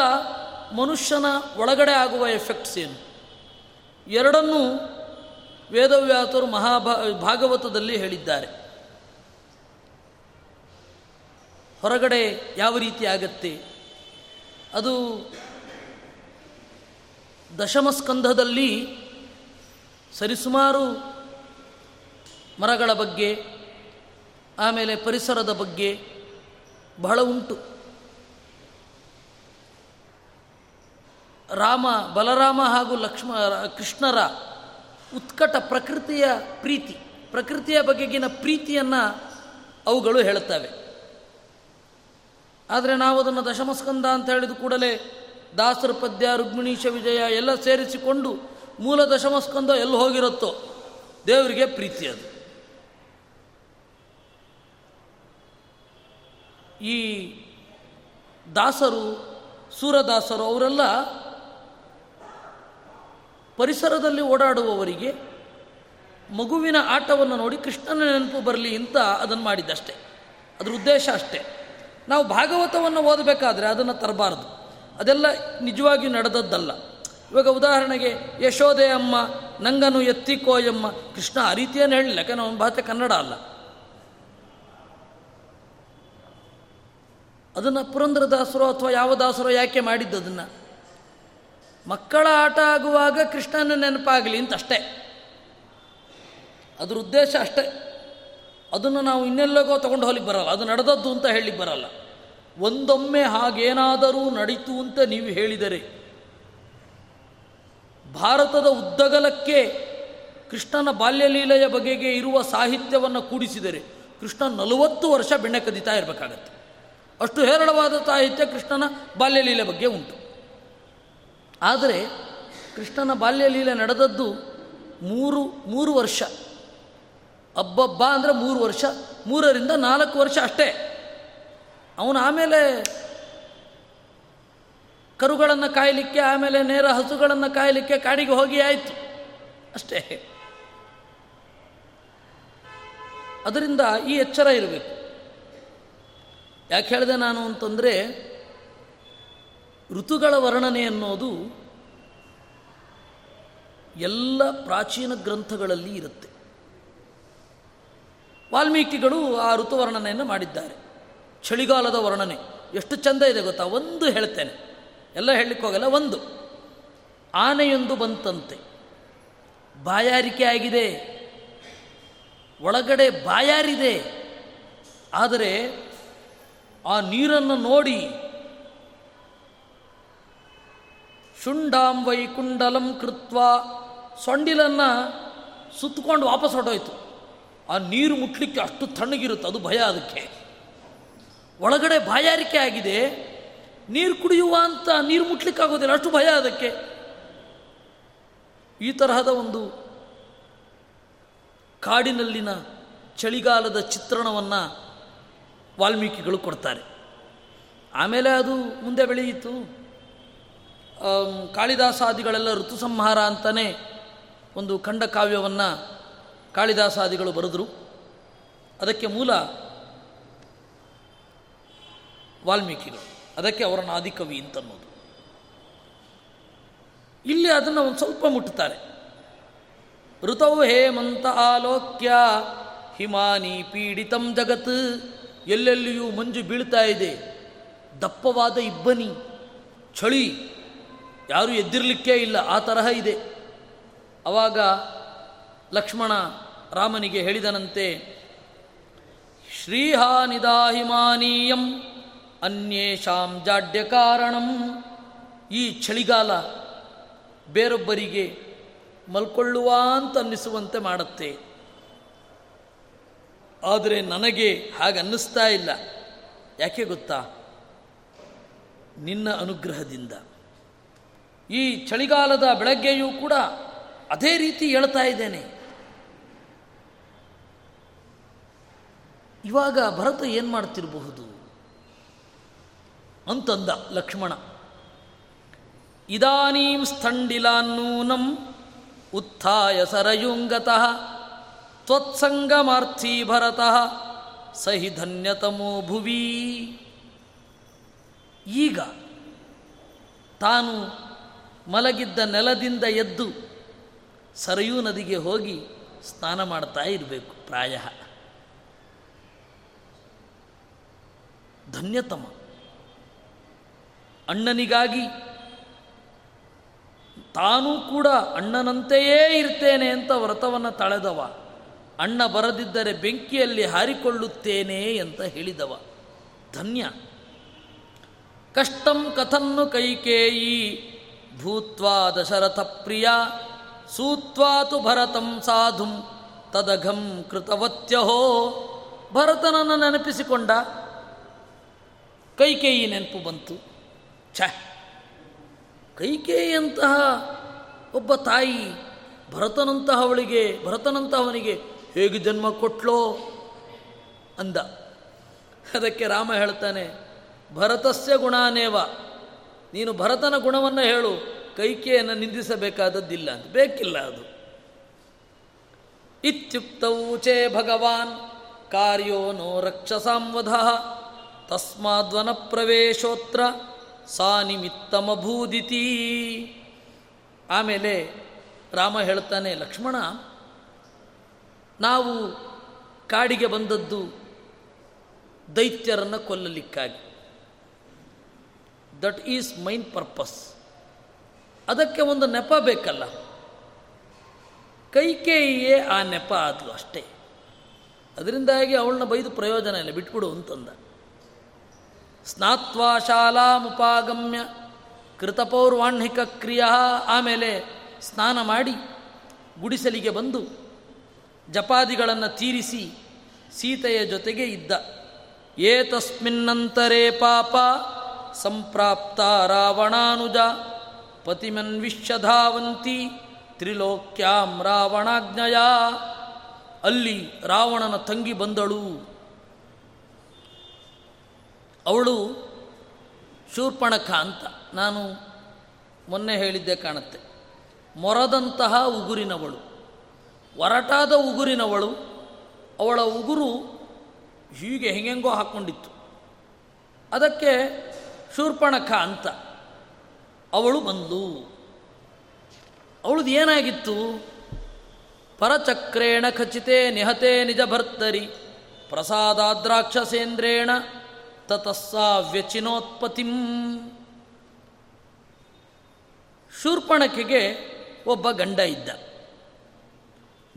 ಮನುಷ್ಯನ ಒಳಗಡೆ ಆಗುವ ಎಫೆಕ್ಟ್ಸ್ ಏನು? ಎರಡನ್ನೂ ವೇದವ್ಯಾತರು ಮಹಾಭಾ, ಭಾಗವತದಲ್ಲಿ ಹೇಳಿದ್ದಾರೆ. ಹೊರಗಡೆ ಯಾವ ರೀತಿ ಆಗತ್ತೆ? ಅದು ದಶಮಸ್ಕಂಧದಲ್ಲಿ ಸರಿಸುಮಾರು ಮರಗಳ ಬಗ್ಗೆ, ಆಮೇಲೆ ಪರಿಸರದ ಬಗ್ಗೆ ಬಹಳ ಉಂಟು. ರಾಮ, ಬಲರಾಮ ಹಾಗೂ ಲಕ್ಷ್ಮ, ಕೃಷ್ಣರ ಉತ್ಕಟ ಪ್ರಕೃತಿಯ ಪ್ರೀತಿ, ಪ್ರಕೃತಿಯ ಬಗೆಗಿನ ಪ್ರೀತಿಯನ್ನು ಅವುಗಳು ಹೇಳುತ್ತವೆ. ಆದರೆ ನಾವು ಅದನ್ನು ದಶಮಸ್ಕಂದ ಅಂತ ಹೇಳಿದ ಕೂಡಲೇ ದಾಸರ ಪದ್ಯ ರುಗ್ಮಿಣೀಶ ವಿಜಯ ಎಲ್ಲ ಸೇರಿಸಿಕೊಂಡು ಮೂಲ ದಶಮಸ್ಕಂದ ಎಲ್ಲಿ ಹೋಗಿರುತ್ತೋ ದೇವರಿಗೆ ಪ್ರೀತಿ ಅದು. ಈ ದಾಸರು, ಸೂರದಾಸರು ಅವರೆಲ್ಲ ಪರಿಸರದಲ್ಲಿ ಓಡಾಡುವವರಿಗೆ ಮಗುವಿನ ಆಟವನ್ನು ನೋಡಿ ಕೃಷ್ಣನ ನೆನಪು ಬರಲಿ ಅಂತ ಅದನ್ನು ಮಾಡಿದ್ದಷ್ಟೇ. ಅದರ ಉದ್ದೇಶ ಅಷ್ಟೇ. ನಾವು ಭಾಗವತವನ್ನು ಓದಬೇಕಾದ್ರೆ ಅದನ್ನು ತರಬಾರ್ದು. ಅದೆಲ್ಲ ನಿಜವಾಗಿಯೂ ನಡೆದದ್ದಲ್ಲ. ಇವಾಗ ಉದಾಹರಣೆಗೆ ಯಶೋದೆ ಅಮ್ಮ ನಂಗನು ಎತ್ತಿಕೋಯಮ್ಮ ಕೃಷ್ಣ ಆ ರೀತಿಯನ್ನು ಹೇಳಿಲ್ಲ ಯಾಕಂದ್ರೆ ಅವನ ಭಾಷೆ ಕನ್ನಡ ಅಲ್ಲ. ಅದನ್ನು ಪುರಂದ್ರದಾಸರು ಅಥವಾ ಯಾವ ದಾಸರೋ ಯಾಕೆ ಮಾಡಿದ್ದು ಅದನ್ನು? ಮಕ್ಕಳ ಆಟ ಆಗುವಾಗ ಕೃಷ್ಣನ ನೆನಪಾಗಲಿ ಅಂತ ಅಷ್ಟೇ. ಅದ್ರ ಉದ್ದೇಶ ಅಷ್ಟೇ. ಅದನ್ನು ನಾವು ಇನ್ನೆಲ್ಲಗೋ ತೊಗೊಂಡು ಹೋಗ್ಲಿಕ್ಕೆ ಬರಲ್ಲ. ಅದು ನಡೆದದ್ದು ಅಂತ ಹೇಳಲಿಕ್ಕೆ ಬರಲ್ಲ. ಒಂದೊಮ್ಮೆ ಹಾಗೇನಾದರೂ ನಡೀತು ಅಂತ ನೀವು ಹೇಳಿದರೆ ಭಾರತದ ಉದ್ದಗಲಕ್ಕೆ ಕೃಷ್ಣನ ಬಾಲ್ಯಲೀಲೆಯ ಬಗೆಗೆ ಇರುವ ಸಾಹಿತ್ಯವನ್ನು ಕೂಡಿಸಿದರೆ ಕೃಷ್ಣ ನಲವತ್ತು ವರ್ಷ ಬೆಣ್ಣೆ ಕದೀತಾ ಇರಬೇಕಾಗತ್ತೆ. ಅಷ್ಟು ಹೇರಳವಾದ ಸಾಹಿತ್ಯ ಕೃಷ್ಣನ ಬಾಲ್ಯಲೀಲೆ ಬಗ್ಗೆ ಉಂಟು. ಆದರೆ ಕೃಷ್ಣನ ಬಾಲ್ಯಲೀಲೆ ನಡೆದದ್ದು ಮೂರು ಮೂರು ವರ್ಷ. ಅಬ್ಬಬ್ಬ ಅಂದರೆ ಮೂರು ವರ್ಷ, ಮೂರರಿಂದ ನಾಲ್ಕು ವರ್ಷ ಅಷ್ಟೇ. ಅವನು ಆಮೇಲೆ ಕರುಗಳನ್ನು ಕಾಯಲಿಕ್ಕೆ, ಆಮೇಲೆ ನೇರ ಹಸುಗಳನ್ನು ಕಾಯಲಿಕ್ಕೆ ಕಾಡಿಗೆ ಹೋಗಿ ಆಯಿತು. ಅಷ್ಟೇ. ಅದರಿಂದ ಈ ಎಚ್ಚರ ಇರಬೇಕು. ಯಾಕೆ ಹೇಳಿದೆ ನಾನು ಅಂತಂದರೆ, ಋತುಗಳ ವರ್ಣನೆ ಅನ್ನೋದು ಎಲ್ಲ ಪ್ರಾಚೀನ ಗ್ರಂಥಗಳಲ್ಲಿ ಇರುತ್ತೆ. ವಾಲ್ಮೀಕಿಗಳು ಆ ಋತು ವರ್ಣನೆಯನ್ನು ಮಾಡಿದ್ದಾರೆ. ಚಳಿಗಾಲದ ವರ್ಣನೆ. ಎಷ್ಟು ಚಂದ ಇದೆ ಗೊತ್ತಾ? ಒಂದು ಹೇಳ್ತೇನೆ. ಎಲ್ಲ ಹೇಳಲಿಕ್ಕೆ ಹೋಗಲ್ಲ, ಒಂದು. ಆನೆಯೊಂದು ಬಂತಂತೆ. ಬಾಯಾರಿಕೆ ಆಗಿದೆ. ಒಳಗಡೆ ಬಾಯಾರಿದೆ. ಆದರೆ ನೀರನ್ನು ನೋಡಿ. ಶುಂಡಾಂ ವೈಕುಂಡಲಂ ಕೃತ್ವ. ಸೊಂಡಿಲನ್ನು ಸುತ್ತಕೊಂಡು ವಾಪಸ್ ಹೊರಟೋಯ್ತು. ಆ ನೀರು ಮುಟ್ಲಿಕ್ಕೆ ಅಷ್ಟು ತಣ್ಣಗಿರುತ್ತೆ, ಅದು ಭಯ ಅದಕ್ಕೆ. ಒಳಗಡೆ ಬಾಯಾರಿಕೆ ಆಗಿದೆ. ನೀರು ಕುಡಿಯುವ ಅಂತ ನೀರು ಮುಟ್ಲಿಕ್ಕಾಗೋದಿಲ್ಲ, ಅಷ್ಟು ಭಯ ಅದಕ್ಕೆ. ಈ ತರಹದ ಒಂದು ಕಾಡಿನಲ್ಲಿನ ಚಳಿಗಾಲದ ಚಿತ್ರಣವನ್ನು ವಾಲ್ಮೀಕಿಗಳು ಕೊಡ್ತಾರೆ. ಆಮೇಲೆ ಅದು ಮುಂದೆ ಬೆಳೆಯಿತು. ಕಾಳಿದಾಸಾದಿಗಳೆಲ್ಲ ಋತು ಸಂಹಾರ ಅಂತಲೇ ಒಂದು ಖಂಡ ಕಾವ್ಯವನ್ನು ಕಾಳಿದಾಸಾದಿಗಳು ಬರೆದರು. ಅದಕ್ಕೆ ಮೂಲ ವಾಲ್ಮೀಕಿಗಳು. ಅದಕ್ಕೆ ಅವರನ್ನು ಆದಿಕವಿ ಅಂತನ್ನೋದು. ಇಲ್ಲಿ ಅದನ್ನು ಒಂದು ಸ್ವಲ್ಪ ಮುಟ್ಟುತ್ತಾರೆ ಋತೌ ಹೇಮಂತ ಆಲೋಕ್ಯ ಹಿಮಾನಿ ಪೀಡಿತಂ ಜಗತ್ ಎಲ್ಲೆಲ್ಲಿಯೂ ಮಂಜು ಬೀಳ್ತಾ ಇದೆ. ದಪ್ಪವಾದ ಇಬ್ಬನಿ, ಚಳಿ, ಯಾರೂ ಎದ್ದಿರಲಿಕ್ಕೇ ಇಲ್ಲ, ಆ ತರಹ ಇದೆ. ಆವಾಗ ಲಕ್ಷ್ಮಣ ರಾಮನಿಗೆ ಹೇಳಿದನಂತೆ ಶ್ರೀಹಾನಿದಾಹಿಮಾನೀಯಂ ಅನ್ಯೇಷಾಂ ಜಾಡ್ಯ ಕಾರಣಂ. ಈ ಚಳಿಗಾಲ ಬೇರೊಬ್ಬರಿಗೆ ಮಲ್ಕೊಳ್ಳುವ ಅಂತ ಅನ್ನಿಸುವಂತೆ ಮಾಡುತ್ತೆ. ಆದರೆ ನನಗೆ ಹಾಗೆ ಅನ್ನಿಸ್ತಾ ಇಲ್ಲ. ಯಾಕೆ ಗೊತ್ತಾ? ನಿನ್ನ ಅನುಗ್ರಹದಿಂದ. ಈ ಚಳಿಗಾಲದ ಬೆಳಗ್ಗೆಯೂ ಕೂಡ ಅದೇ ರೀತಿ ಹೇಳ್ತಾ ಇದ್ದೇನೆ. ಇವಾಗ ಭರತ ಏನು ಮಾಡ್ತಿರಬಹುದು? ಅಂತಂದ ಲಕ್ಷ್ಮಣ. ಇದಾನೀಂ ಸ್ಥಂಡಿಲಾನ್ನೂನಂ ಉತ್ಥಾಯ ಸರಯುಂಗತಃ. ತ್ವತ್ಸಂಗಮಾರ್ಥಿ ಭರತಃ ಸಹಿ ಧನ್ಯತಮೋ ಭುವಿ. ಈಗ ತಾನು ಮಲಗಿದ್ದ ನೆಲದಿಂದ ಎದ್ದು ಸರಯೂ ನದಿಗೆ ಹೋಗಿ ಸ್ನಾನ ಮಾಡ್ತಾ ಇರಬೇಕು ಪ್ರಾಯ. ಧನ್ಯತಮ. ಅಣ್ಣನಿಗಾಗಿ ತಾನೂ ಕೂಡ ಅಣ್ಣನಂತೆಯೇ ಇರ್ತೇನೆ ಅಂತ ವ್ರತವನ್ನು ತಳೆದವ. ಅಣ್ಣ ಬರದಿದ್ದರೆ ಬೆಂಕಿಯಲ್ಲಿ ಹಾರಿಕೊಳ್ಳುತ್ತೇನೆ ಅಂತ ಹೇಳಿದವ. ಧನ್ಯ. ಕಷ್ಟಂ ಕಥನ್ನು ಕೈಕೇಯಿ, ಭೂತ್ವಾ ದಶರಥ ಪ್ರಿಯ ಸೂತ್ವಾತು ಭರತಂ ಸಾಧುಂ, ತದಘಂ ಕೃತವತ್ಯಹೋ. ಭರತನನ್ನು ನೆನಪಿಸಿಕೊಂಡ? ಕೈಕೇಯಿ ನೆನಪು ಬಂತು. ಛ. ಕೈಕೇಯಿಯಂತಹ ಒಬ್ಬ ತಾಯಿ ಭರತನಂತಹವಳಿಗೆ, ಭರತನಂತಹವನಿಗೆ ಹೇಗೆ ಜನ್ಮ ಕೊಟ್ಲೋ ಅಂದ. ಅದಕ್ಕೆ ರಾಮ ಹೇಳ್ತಾನೆ, ಭರತಸ್ಯ ಗುಣಾನೇವ, ನೀನು ಭರತನ ಗುಣವನ್ನು ಹೇಳು, ಕೈಕೆಯನ್ನು ನಿಂದಿಸಬೇಕಾದದ್ದಿಲ್ಲ ಅಂತ. ಬೇಕಿಲ್ಲ ಅದು. ಇತ್ಯುಕ್ತವು ಭಗವಾನ್, ಕಾರ್ಯೋ ನೋ ರಕ್ಷಸಾಂವಧ ತಸ್ಮಾದ್ವನ ಪ್ರವೇಶೋತ್ರ ಸಾ ನಿಮಿತ್ತಮಭೂದಿತಿ. ಆಮೇಲೆ ರಾಮ ಹೇಳ್ತಾನೆ, ಲಕ್ಷ್ಮಣ ನಾವು ಕಾಡಿಗೆ ಬಂದದ್ದು ದೈತ್ಯರನ್ನು ಕೊಲ್ಲಲಿಕ್ಕಾಗಿ. ದಟ್ ಈಸ್ ಮೈನ್ ಪರ್ಪಸ್ ಅದಕ್ಕೆ ಒಂದು ನೆಪ ಬೇಕಲ್ಲ. ಕೈಕೇಯಿಯೇ ಆ ನೆಪ ಆದಲು ಅಷ್ಟೇ. ಅದರಿಂದಾಗಿ ಅವಳನ್ನ ಬೈದು ಪ್ರಯೋಜನ ಇಲ್ಲ, ಬಿಟ್ಬಿಡು ಅಂತಂದ. ಸ್ನಾತ್ವಾ ಶಾಲಾಮುಪಾಗಮ್ಯ ಕೃತಪೌರ್ವಾಣಿಕ ಕ್ರಿಯಾ. ಆಮೇಲೆ ಸ್ನಾನ ಮಾಡಿ ಗುಡಿಸಲಿಗೆ ಬಂದು ಜಪಾದಿಗಳನ್ನು ತೀರಿಸಿ ಸೀತೆಯ ಜೊತೆಗೆ ಇದ್ದ. ಏತಸ್ಮಿನ್ನಂತರೇ ಪಾಪ, ಸಂಪ್ರಾಪ್ತ ರಾವಣಾನುಜ ಪತಿಮನ್ವಿಷ್ಯಧಾವಂತಿ ತ್ರಿಲೋಕ್ಯಾಂ ರಾವಣಾಜ್ಞಯ. ಅಲ್ಲಿ ರಾವಣನ ತಂಗಿ ಬಂದಳು. ಅವಳು ಶೂರ್ಪಣಖ ಅಂತ. ನಾನು ಮೊನ್ನೆ ಹೇಳಿದ್ದೆ ಕಾಣುತ್ತೆ. ಮೊರದಂತಹ ಉಗುರಿನವಳು. ಒರಟಾದ ಉಗುರಿನವಳು, ಅವಳ ಉಗುರು ಹೀಗೆ ಹೆಂಗೆಂಗೋ ಹಾಕ್ಕೊಂಡಿತ್ತು ಅದಕ್ಕೆ ಶೂರ್ಪಣಖ ಅಂತ. ಅವಳು ಬಂದು, ಅವಳದು ಏನಾಗಿತ್ತು? ಪರಚಕ್ರೇಣ ಖಚಿತೆ ನಿಹತೆ ನಿಜ ಭರ್ತರಿ ಪ್ರಸಾದಾದ್ರಾಕ್ಷಸೇಂದ್ರೇಣ ತತಸ್ಸಾ ವ್ಯಚಿನೋತ್ಪತ್ತಿಂ ಶೂರ್ಪಣಕೆಗೆ ಒಬ್ಬ ಗಂಡ ಇದ್ದ.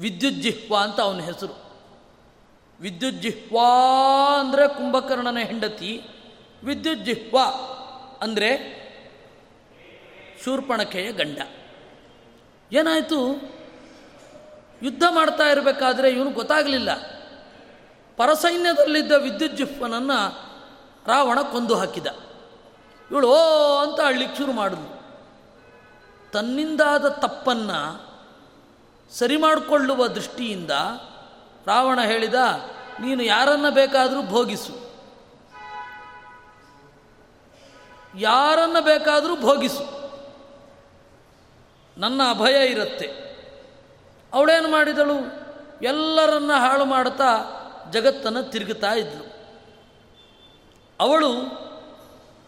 ವಿದ್ಯುಜ್ಜಿಹ್ವ ಅಂತ ಅವನ ಹೆಸರು. ವಿದ್ಯುಜ್ಜಿಹ್ವಾ ಅಂದರೆ ಕುಂಭಕರ್ಣನ ಹೆಂಡತಿ ವಿದ್ಯುಜ್ಜಿಹ್ವ ಅಂದರೆ ಶೂರ್ಪಣಕೆಯ ಗಂಡ. ಏನಾಯಿತು? ಯುದ್ಧ ಮಾಡ್ತಾ ಇರಬೇಕಾದ್ರೆ ಇವನು ಗೊತ್ತಾಗಲಿಲ್ಲ. ಪರಸೈನ್ಯದಲ್ಲಿದ್ದ ವಿದ್ಯುಜ್ಜಿಹ್ವನನ್ನು ರಾವಣ ಕೊಂದು ಹಾಕಿದ. ಇವಳು ಓ ಅಂತ ಅಳ್ಲಿಕ್ಕೆ ಶುರು ಮಾಡಿದ್ಲು. ತನ್ನಿಂದಾದ ತಪ್ಪನ್ನು ಸರಿ ಮಾಡಿಕೊಳ್ಳುವ ದೃಷ್ಟಿಯಿಂದ ರಾವಣ ಹೇಳಿದ, ನೀನು ಯಾರನ್ನ ಬೇಕಾದರೂ ಭೋಗಿಸು. ಯಾರನ್ನ ಬೇಕಾದರೂ ಭೋಗಿಸು. ನನ್ನ ಅಭಯ ಇರುತ್ತೆ. ಅವಳೇನು ಮಾಡಿದಳು? ಎಲ್ಲರನ್ನ ಹಾಳು ಮಾಡುತ್ತಾ ಜಗತ್ತನ್ನು ತಿರುಗುತ್ತಾ ಇದ್ಳು ಅವಳು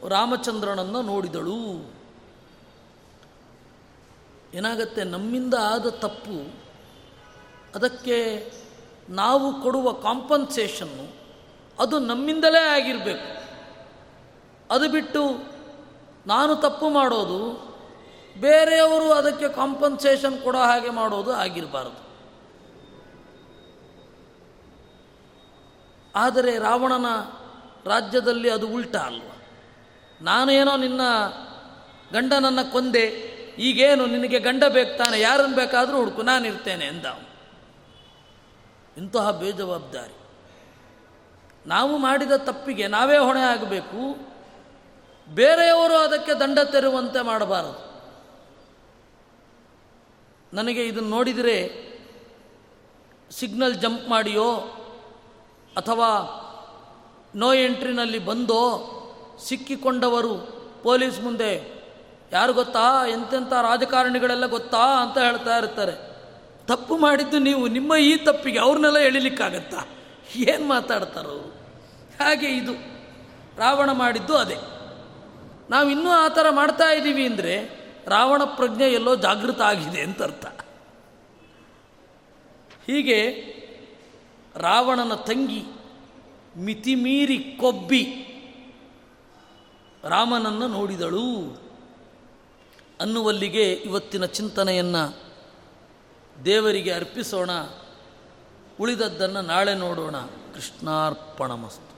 ರಾಮಚಂದ್ರನನ್ನು ನೋಡಿದಳು. ಏನಾಗತ್ತೆ? ನಮ್ಮಿಂದ ಆದ ತಪ್ಪು, ಅದಕ್ಕೆ ನಾವು ಕೊಡುವ ಕಾಂಪನ್ಸೇಷನ್ನು ಅದು ನಮ್ಮಿಂದಲೇ ಆಗಿರಬೇಕು. ಅದು ಬಿಟ್ಟು ನಾನು ತಪ್ಪು ಮಾಡೋದು, ಬೇರೆಯವರು ಅದಕ್ಕೆ ಕಾಂಪನ್ಸೇಷನ್ ಕೊಡೋ ಹಾಗೆ ಮಾಡೋದು ಆಗಿರಬಾರದು. ಆದರೆ ರಾವಣನ ರಾಜ್ಯದಲ್ಲಿ ಅದು ಉಲ್ಟ ಅಲ್ವ? ನಾನೇನೋ ನಿನ್ನ ಗಂಡನನ್ನು ಕೊಂದೆ ಈಗೇನು ನಿನಗೆ ಗಂಡ ಬೇಕು ತಾನೆ ಯಾರನ್ನು ಬೇಕಾದರೂ ಹುಡುಕು ನಾನಿರ್ತೇನೆ ಎಂದ ಇಂತಹ ಬೇಜವಾಬ್ದಾರಿ. ನಾವು ಮಾಡಿದ ತಪ್ಪಿಗೆ ನಾವೇ ಹೊಣೆ ಆಗಬೇಕು. ಬೇರೆಯವರು ಅದಕ್ಕೆ ದಂಡ ತೆರುವಂತೆ ಮಾಡಬಾರದು. ನನಗೆ ಇದನ್ನು ನೋಡಿದರೆ ಸಿಗ್ನಲ್ ಜಂಪ್ ಮಾಡಿಯೋ ಅಥವಾ ನೋ ಎಂಟ್ರಿನಲ್ಲಿ ಬಂದೋ ಸಿಕ್ಕಿಕೊಂಡವರು ಪೊಲೀಸ್ ಮುಂದೆ ಯಾರು ಗೊತ್ತಾ? ಎಂತೆಂಥ ರಾಜಕಾರಣಿಗಳೆಲ್ಲ ಗೊತ್ತಾ ಅಂತ ಹೇಳ್ತಾ ಇರ್ತಾರೆ. ತಪ್ಪು ಮಾಡಿದ್ದು ನೀವು, ನಿಮ್ಮ ಈ ತಪ್ಪಿಗೆ ಅವ್ರನ್ನೆಲ್ಲ ಎಳಿಲಿಕ್ಕಾಗತ್ತಾ? ಏನು ಮಾತಾಡ್ತಾರೋ ಹಾಗೆ ಇದು. ರಾವಣ ಮಾಡಿದ್ದು ಅದೇ. ನಾವು ಇನ್ನೂ ಆ ಥರ ಮಾಡ್ತಾ ಇದ್ದೀವಿ ಅಂದರೆ ರಾವಣ ಪ್ರಜ್ಞೆ ಎಲ್ಲೋ ಜಾಗೃತ ಆಗಿದೆ ಅಂತ ಅರ್ಥ. ಹೀಗೆ ರಾವಣನ ತಂಗಿ ಮಿತಿಮೀರಿ ಕೊಬ್ಬಿ ರಾಮನನ್ನು ನೋಡಿದಳು. ಅನ್ನುವಲ್ಲಿಗೆ ಇವತ್ತಿನ ಚಿಂತನೆಯನ್ನು ದೇವರಿಗೆ ಅರ್ಪಿಸೋಣ. ಉಳಿದದ್ದನ್ನು ನಾಳೆ ನೋಡೋಣ. ಕೃಷ್ಣಾರ್ಪಣಮಸ್ತು.